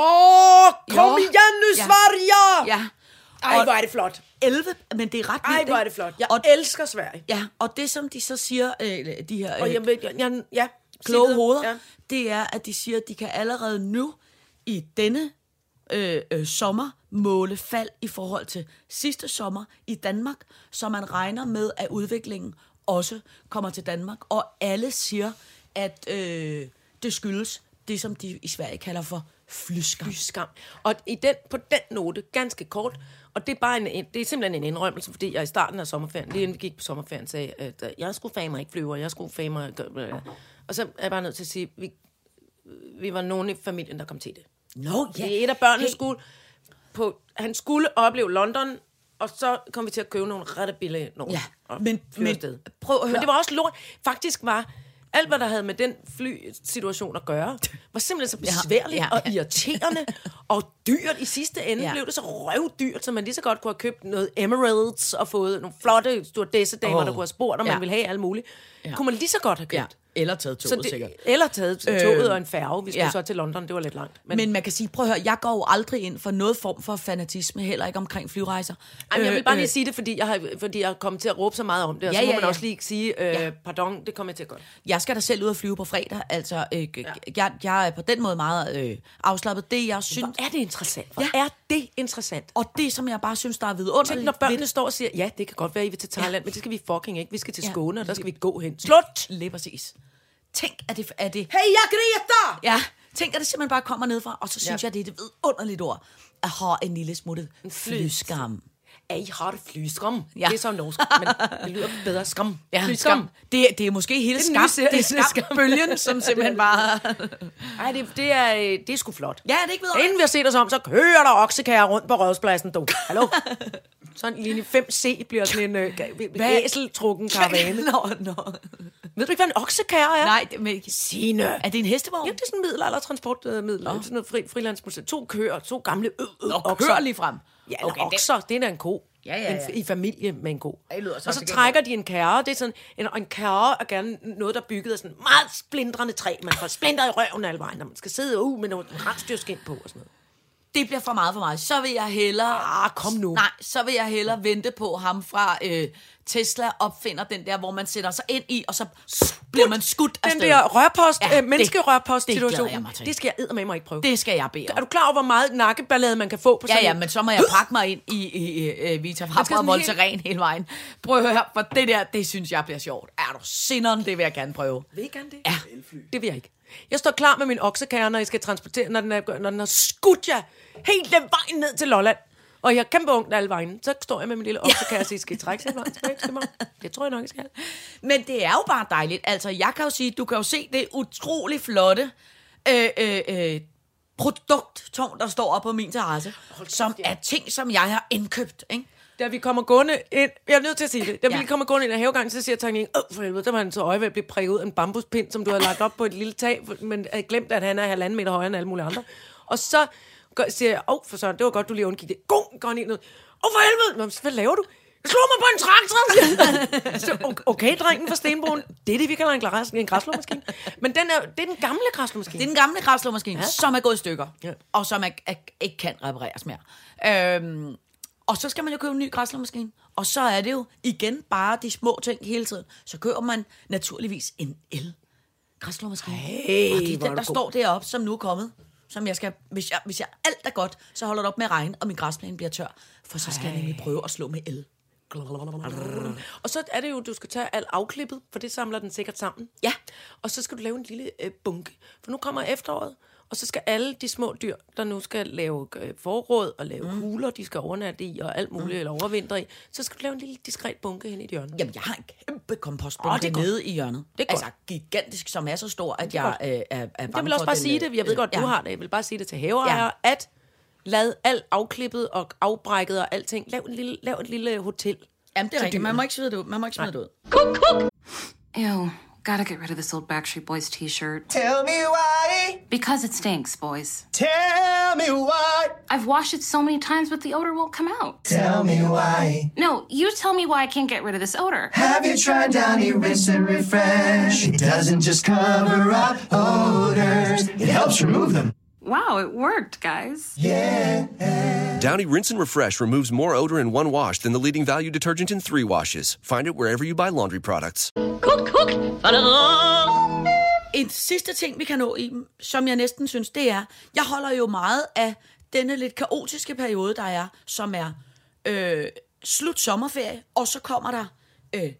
Jo. kom igen nu, Ja. Sverige! ja. Ej, Og hvor er det flot. 11, men det er ret Ej, vildt, hvor er det flot. Jeg og, elsker Sverige. ja, og det som de så siger, øh, de her Og øh, jeg, vil- jeg, jeg, ja, kloge hoveder, ja. det er, at de siger, at de kan allerede nu i denne øh, øh, sommer i forhold til sidste sommer i Danmark, så man regner med, at udviklingen også kommer til Danmark. Og alle siger, at øh, det skyldes det, som de i Sverige kalder for flyskam. Og i den, på den note, ganske kort, og det er, bare en, en, det er simpelthen en indrømmelse, fordi jeg i starten af sommerferien, lige inden vi gik på sommerferien, sagde, at øh, jeg skulle fame ikke flyve, og jeg skulle fame mig... Øh, og så er jeg bare nødt til at sige, vi, vi var nogen i familien, der kom til det. Nå, Ja. Det er et af børnene skulle på, han skulle opleve London, og så kom vi til at købe nogle rette billige nogen. Ja, men- men prøv at Men høre. det var også lort. Faktisk var alt, hvad der havde med den flysituation at gøre, var simpelthen så besværligt ja, ja, ja. og irriterende og dyrt. I sidste ende Ja. blev det så røvdyrt, så man lige så godt kunne have købt noget Emeralds og fået nogle flotte stewardessedamer, oh. Der kunne have spurgt, om ja. man ville have alt muligt. Ja. Kunne man lige så godt have købt. Ja, eller taget toget, Så sikkert. det, eller taget toget og en færge. Vi skulle ja. ja. så til London, det var lidt langt. Men, men man kan sige, prøv at høre, jeg går jo aldrig ind for noget form for fanatisme, heller ikke omkring flyrejser. Ej, men jeg vil bare Øh, lige sige det, fordi jeg har, fordi jeg kommet til at råbe så meget om det, og Ja, så må ja, man ja. også lige sige, øh, Ja. ja. pardon, det kommer jeg til at gøre. Jeg skal da selv ud og flyve på fredag, altså øh, ja. jeg, jeg er på den måde meget øh, afslappet. Det, jeg synes, Hvor er det interessant? Hvor Ja. ja. er det interessant? og det, som jeg bare synes, der er vidunderligt. Tænk, når børnene ved- står og siger, ja, det kan godt være, I vil til Thailand, ja. men det skal vi fucking ikke. Vi skal til Ja. Skåne, og der skal vi gå hen. Slut! Lige præcis. Tænk, at det... Er det Hey, jeg Greta! ja, tænk, at det simpelthen bare kommer nedfra, og så synes Ja. jeg, det er et vidunderligt ord, at have en lille fly- flyskam. At I har det flyskam. Ja. Det er så norsk, men det lyder bedre skam. Ja, Flyskam. skam. Det, det er måske hele Det skam. nye Det er skambølgen, som simpelthen bare... Ej, det, det, er, øh, det er sgu flot. Ja, det er ikke videre. Inden vi har set os om, så kører der oksekærer rundt på rådspladsen, du. Hallo? Sådan linje 5C bliver sådan en øh, æseltrukken karavane. Nå, nå. Ved du ikke, hvad en oksekære er? Nej, det, men, Signe. er det en hestevogn? Ja, det er sådan en middelaldertransportmiddel. Sådan noget fri, frilandsmuseum. To køer, to gamle ø, ø, Nå, okser. kør lige frem. Ja, Okay, okay, det- okser, det er da en ko. Ja, ja, ja. En, I familie med en ko. Det lyder så og så trækker de en kærre. Det er sådan, en, og en kærre er gerne noget, der er bygget af sådan meget splindrende træ. Man får splinter i røven alle vejen, når man skal sidde uh, med noget rensdyrskin på og sådan noget. Det bliver for meget for mig. Så vil jeg hellere... Ah, kom nu. Nej, så vil jeg hellere vente på ham fra øh, Tesla opfinder den der, hvor man sætter sig ind i, og så bliver man skudt Den afsted. der rørpost, Ja, ja, det- øh, menneskerørpost det mig til. det skal jeg eddermame ikke prøve. Det skal jeg bede Er om. du klar over, hvor meget nakkeballade man kan få på Ja, sådan ja, en- men så må jeg pakke mig ind i, i, i uh, Vita Frapper og Voltaren hele vejen. Prøv at høre, for det der, det synes jeg bliver sjovt. Er du sinderen, det vil jeg gerne prøve. Vil I gerne det? Ja. Det vil jeg ikke. Jeg står klar med min oksekære, når jeg skal transportere, når den, er, når den har skudt jer helt den vejen ned til Lolland. Og jeg er kæmpe ondt alle vejen. Så står jeg med min lille oksekære og siger, skal I trække sig tilbage til mig? Det tror jeg nok, jeg skal. Men det er jo bare dejligt. Altså, jeg kan jo sige, du kan jo se det utrolig flotte øh, øh, øh, produkttårn, der står op på min terrasse, som er ting, som jeg har indkøbt, ikke? Da vi kommer gående ind, jeg er nødt til at sige det, da Ja. vi kommer gående ind af havegangen, så siger Tanja, åh for helvede, der var han så øje ved at blive prikket ud af en bambuspind, som du havde lagt op på et lille tag, men jeg glemt, at han er halvanden meter højere end alle mulige andre. Og så siger jeg, åh for sådan, det var godt, du lige undgik det. Gung, går han ind ud. Åh for helvede, Nå, hvad laver du? Jeg slog mig på en traktor! så, okay, drengen fra Stenbroen, det er det, vi kalder en, græs, en græslåmaskine. Men den er, det er den gamle græslåmaskine. Det er den gamle græsslåmaskine, ja. som er gået i stykker, Ja. og som er, er, ikke kan repareres mere. Øhm, og så skal man jo købe en ny græsslåmaskine. Og så er det jo igen bare de små ting hele tiden. Så køber man naturligvis en el græsslåmaskine. Hey, og det er den, der god. står deroppe, som nu er kommet. Som jeg skal, hvis, jeg, hvis jeg alt er godt, så holder det op med at regne, og min græsplæne bliver tør. For så skal jeg nemlig prøve at slå med el. Og så er det jo, du skal tage alt afklippet, for det samler den sikkert sammen. Ja. Og så skal du lave en lille øh, bunke, for nu kommer efteråret, og så skal alle de små dyr, der nu skal lave øh, forråd og lave mm. huler, de skal overnatte i og alt muligt, mm. eller overvintre i, så skal du lave en lille diskret bunke hen i et hjørne. Jamen, jeg har en kæmpe kompostbunke oh, det er godt. nede i hjørnet. Det er godt. Altså gigantisk, som er så stor, at jeg godt. øh, er, er bange Jeg vil også bare den, sige øh, det, jeg ved godt, du ja. har det, jeg vil bare sige det til haveejere, Ja. at lad alt afklippet og afbrækket og alting, lav, en lille, lav et lille hotel. Jamen, det er rigtigt. Man må ikke smide det ud. Man må ikke smide det ud. Ew, gotta get rid of this old Backstreet Boys t shirt. Tell me why. Because it stinks, boys. Tell me why. I've washed it so many times, but the odor won't come out. Tell me why. No, you tell me why I can't get rid of this odor. Have you tried Downy Rinse and Refresh? It doesn't just cover up odors, it helps remove them. Wow, it worked, guys. Yeah. Downy Rinse and Refresh removes more odor in one wash than the leading value detergent in three washes. Find it wherever you buy laundry products. Kuk, kuk. En sidste ting, vi kan nå i, som jeg næsten synes, det er, jeg holder jo meget af denne lidt kaotiske periode, der er, som er øh, slut sommerferie, og så kommer der øh,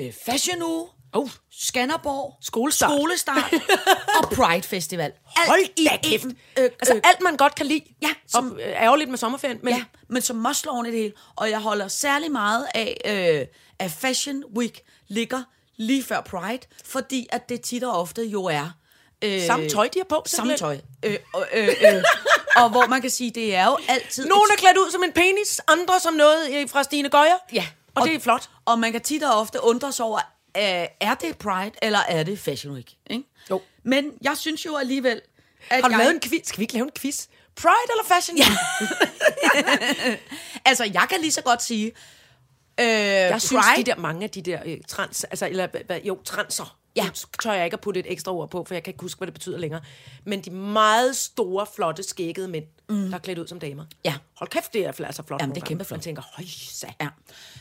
øh, Fashion Uge, Oh. Skanderborg, Skolestart. skolestart og Pride Festival. Alt Hold i da kæft. en, Øh, altså øh, alt, man godt kan lide. Ja, som- Og, øh, ærgerligt med sommerferien, men Ja, men som slå i det hele. Og jeg holder særlig meget af, øh, at Fashion Week ligger lige før Pride, fordi at det tit og ofte jo er... Øh, samme tøj, de har på. Samme tøj. Øh, og, øh, øh, og hvor man kan sige, det er jo altid... Nogle er klædt ud som en penis, andre som noget øh, fra Stine Gøjer. Ja. Og, det er flot. Og man kan tit og ofte undre sig over, øh, er det Pride, eller er det Fashion Week? Ikke? Jo. Men jeg synes jo alligevel, at Har du jeg... lavet en quiz? Skal vi ikke lave en quiz? Pride eller fashion? Ja. Altså, jeg kan lige så godt sige... Øh, Jeg synes, Pride, de der, mange af de der øh, trans, altså, eller jo, transer, Ja. tør jeg ikke at putte et ekstra ord på, for jeg kan ikke huske, hvad det betyder længere. Men de meget store, flotte, skækkede mænd, mm. der er klædt ud som damer. Ja. Hold kæft, det er altså flot. Jamen, det er kæmpe flot. Man tænker, høj, sa. Ja.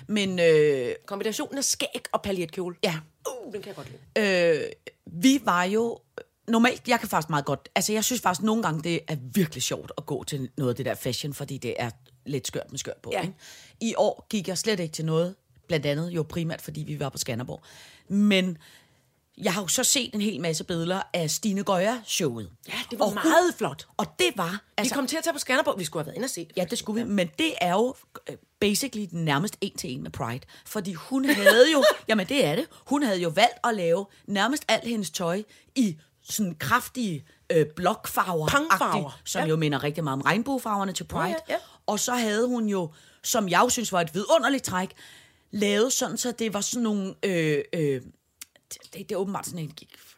Men øh, Kombinationen af skæg og paljetkjole. ja, Uh, den kan jeg godt lide. øh, vi var jo... Normalt, jeg kan faktisk meget godt... Altså, jeg synes faktisk nogle gange, det er virkelig sjovt at gå til noget af det der fashion, fordi det er lidt skørt med skørt på. Ja. Ikke? I år gik jeg slet ikke til noget, blandt andet jo primært, fordi vi var på Skanderborg. Men jeg har jo så set en hel masse billeder af Stine Gøjer-showet. Ja, det var Og hun- meget flot. Og det var... Altså, vi kom til at tage på Skanderborg. Vi skulle have været inde og se. Ja, det skulle vi. Men det er jo øh, basically nærmest en til en med Pride. Fordi hun havde jo... jamen, det er det. Hun havde jo valgt at lave nærmest alt hendes tøj i sådan kraftige øh, blokfarver. Pangfarver. Som Ja. jo minder rigtig meget om regnbuefarverne til Pride. ja, ja. Og så havde hun jo, som jeg jo synes var et vidunderligt træk, lavet sådan, så det var sådan nogle... Øh, øh, det, det er åbenbart sådan en,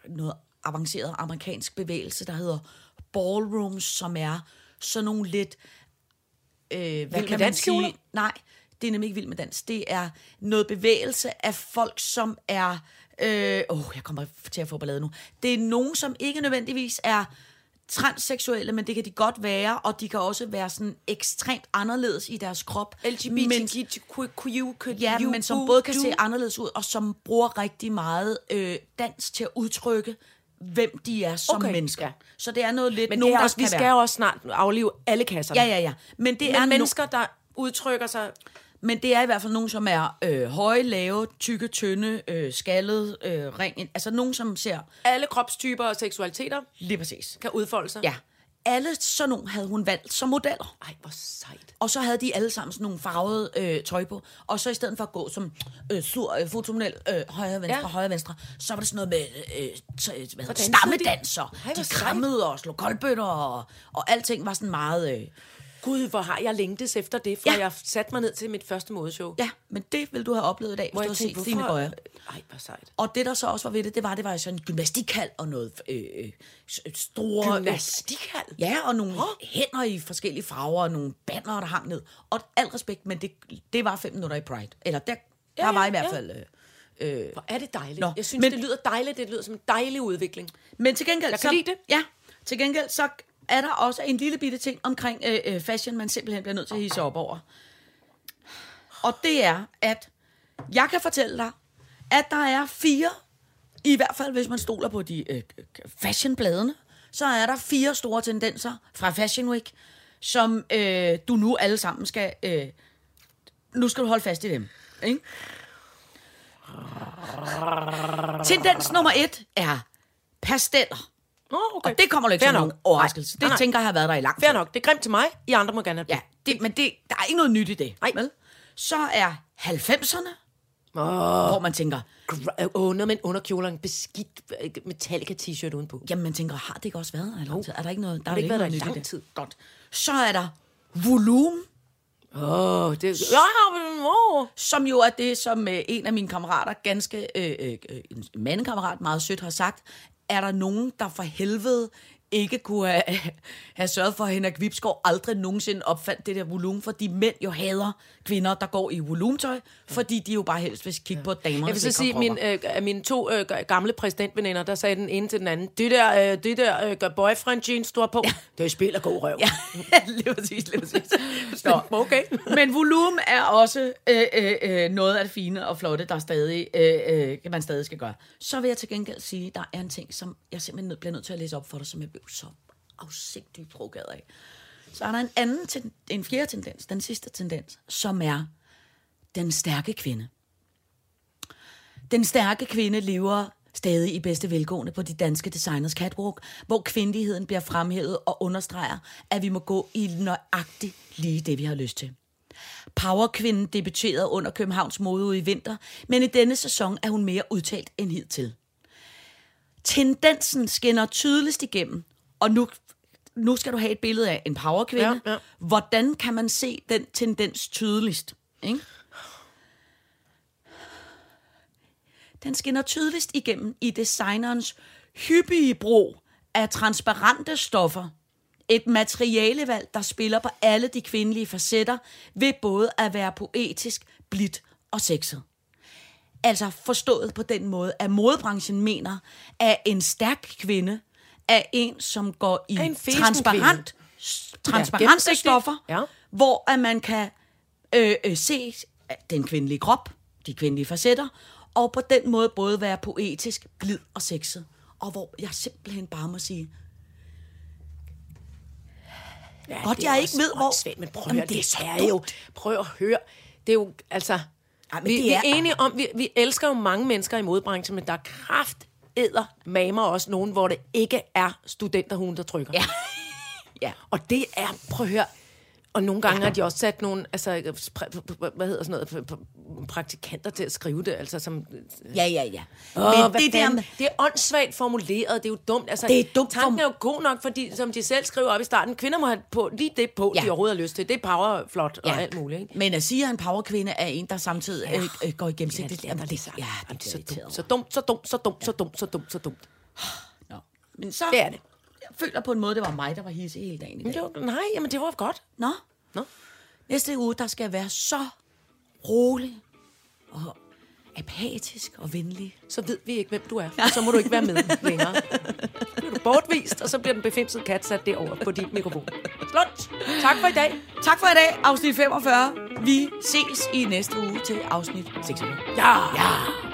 noget avanceret amerikansk bevægelse, der hedder ballrooms, som er sådan nogle lidt... Øh, hvad med kan man danskjoler? sige? Nej, det er nemlig ikke vild med dans. Det er noget bevægelse af folk, som er... Øh, åh, jeg kommer til at få ballade nu. Det er nogen, som ikke nødvendigvis er transseksuelle, men det kan de godt være, og de kan også være sådan ekstremt anderledes i deres krop. Men, LGBTQ, ja, men som både kan se anderledes ud, og som bruger rigtig meget øh, dans til at udtrykke, hvem de er som Okay, mennesker. ja. Så det er noget lidt... Men nogen, det er der også, vi skal jo også snart aflive alle kasserne. Ja, ja, ja. Men det Men er no- mennesker, der udtrykker sig... men det er i hvert fald nogen, som er øh, høje, lave, tykke, tynde, øh, skaldet, øh, ring. Altså nogen, som ser Alle kropstyper og seksualiteter lige præcis. kan udfolde sig. Ja. Alle sådan nogle havde hun valgt som modeller. Ej, hvor sejt. Og så havde de alle sammen sådan nogle farvede øh, tøj på. Og så i stedet for at gå som øh, sur øh, fotomodel, øh, højre, venstre, Ja. højre, venstre, så var det sådan noget med øh, t- hvad hedder, stammedanser. de? Ej, De sejt. krammede og slog koldbøtter, og, og alting var sådan meget... Øh, Gud, hvor har jeg længtes efter det, fra Ja. jeg satte mig ned til mit første modeshow. ja, men det vil du have oplevet i dag, Hvor hvis du jeg har set tænkte, Stine hvorfor... Gøjer. Ej, hvor sejt. Og det, der så også var ved det, det var, det var sådan en gymnastikhal og noget øh, øh, s- store... Gymnastikhal? Ja, og nogle hænder i forskellige farver, og nogle banner, der hang ned. Og al respekt, men det, det var fem minutter i Pride. Eller der, der ja, var i hvert ja. fald... Øh, Hvor er det dejligt. Nå, jeg synes, men- det lyder dejligt. Det lyder som en dejlig udvikling. Men til gengæld... Jeg kan så, lide det. Ja, til gengæld så er der også en lille bitte ting omkring øh, øh, fashion, man simpelthen bliver nødt til at hisse op over. Og det er, at jeg kan fortælle dig, at der er fire, i hvert fald hvis man stoler på de øh, fashionbladene, så er der fire store tendenser fra Fashion Week, som øh, du nu alle sammen skal... Øh, nu skal du holde fast i dem. Ikke? Tendens nummer et er pasteller. Nå, okay. Og det kommer jo ikke Fair som nok. nogen overraskelse. Nej, Det nej. tænker jeg har været der i lang tid. Fair nok. Det er grimt til mig. I andre må gerne have Ja, det, men det, der er ikke noget nyt i det. Nej. Vel? Så er 90'erne, Åh, hvor man tænker, Gra- øh, Åh, noget med en beskidt øh, Metallica t-shirt udenpå. jamen man tænker, har det ikke også været der i lang tid? Er der ikke noget, der Har er det ikke været der i lang tid? Godt. Så er der volumen, Åh, oh, det... Ja, men, åh. som jo er det, som øh, en af mine kammerater, ganske øh, øh, øh, en mandekammerat, meget sødt har sagt, er der nogen, der for helvede ikke kunne have, have sørget for, at Henrik Vipsgaard aldrig nogensinde opfandt det der volumen, fordi mænd jo hader kvinder, der går i volumentøj, fordi de jo bare helst vil kigge på damernes Jeg vil så sige, min, øh, mine to øh, gamle præsidentveninder, der sagde den ene til den anden, det der, øh, det der øh, boyfriend jeans, du har på, ja. det er spil og god røv. Ja, lige præcis, lige præcis. Nå, Okay. Men volumen er også øh, øh, øh, noget af det fine og flotte, der stadig, øh, øh, man stadig skal gøre. Så vil jeg til gengæld sige, der er en ting, som jeg simpelthen nød- bliver nødt til at læse op for dig, som jeg blev så afsigtigt provokeret af. Så er der en anden, ten, en fjerde tendens, den sidste tendens, som er den stærke kvinde. Den stærke kvinde lever stadig i bedste velgående på de danske designers catwalk, hvor kvindeligheden bliver fremhævet og understreger, at vi må gå i nøjagtigt lige det, vi har lyst til. Powerkvinden debuterede under Københavns modeuge i vinter, men i denne sæson er hun mere udtalt end hidtil. Tendensen skinner tydeligst igennem, og nu, nu skal du have et billede af en powerkvinde. Ja, ja. Hvordan kan man se den tendens tydeligst? Ikke? Den skinner tydeligst igennem i designerens hyppige brug af transparente stoffer. Et materialevalg, der spiller på alle de kvindelige facetter, ved både at være poetisk, blidt og sexet. Altså forstået på den måde, at modebranchen mener, at en stærk kvinde er en, som går i Er en transparent, transparente gennemsigtig. stoffer, Ja. hvor at man kan øh, øh, se den kvindelige krop, de kvindelige facetter, og på den måde både være poetisk, blid og sexet. Og hvor jeg simpelthen bare må sige, Ja, Godt, er jeg ikke ved, hvor- åndssvagt, Men prøv at høre, det er det, så er jo... Prøv at høre. Det er jo, altså... Ej, men vi, det vi er er- enige om, vi, vi elsker jo mange mennesker i modebranchen, men der er kraft æder mamer også nogen, hvor det ikke er studenterhuen, der trykker. Ja. ja. Og det er, prøv at høre, og nogle gange har de også sat nogle, altså, hvad hedder sådan noget, praktikanter til at skrive det, altså som... Ja, ja, ja. Åh, Men det der fanden? med, det er åndssvagt formuleret, det er jo dumt. Altså, Det er dumt Tanken form- er jo god nok, fordi som de selv skriver op i starten, kvinder må have på, lige det på, Ja. de overhovedet har lyst til. Det er powerflot ja. og alt muligt. Ikke? Men at sige, at en powerkvinde er en, der samtidig ja. øh, øh, går i gennemsigtigt. Ja, det det, det, ja, det, det er dumt, så dumt, så dumt, så dumt, så dumt, så dumt, så dumt. Nå. Men så, Det er det. Jeg føler på en måde, det var mig, der var hisse hele dagen i dag. var, nej, jamen det var godt. Nå. Nå. Næste uge, der skal jeg være så rolig og apatisk og venlig. Så ved vi ikke, hvem du er. Så må du ikke være med længere. Så bliver du bortvist, og så bliver den befimsede kat sat derover på din mikrofon. Slot! Tak for i dag. Tak for i dag, afsnit 45. Vi ses i næste uge til afsnit 46. Ja! ja.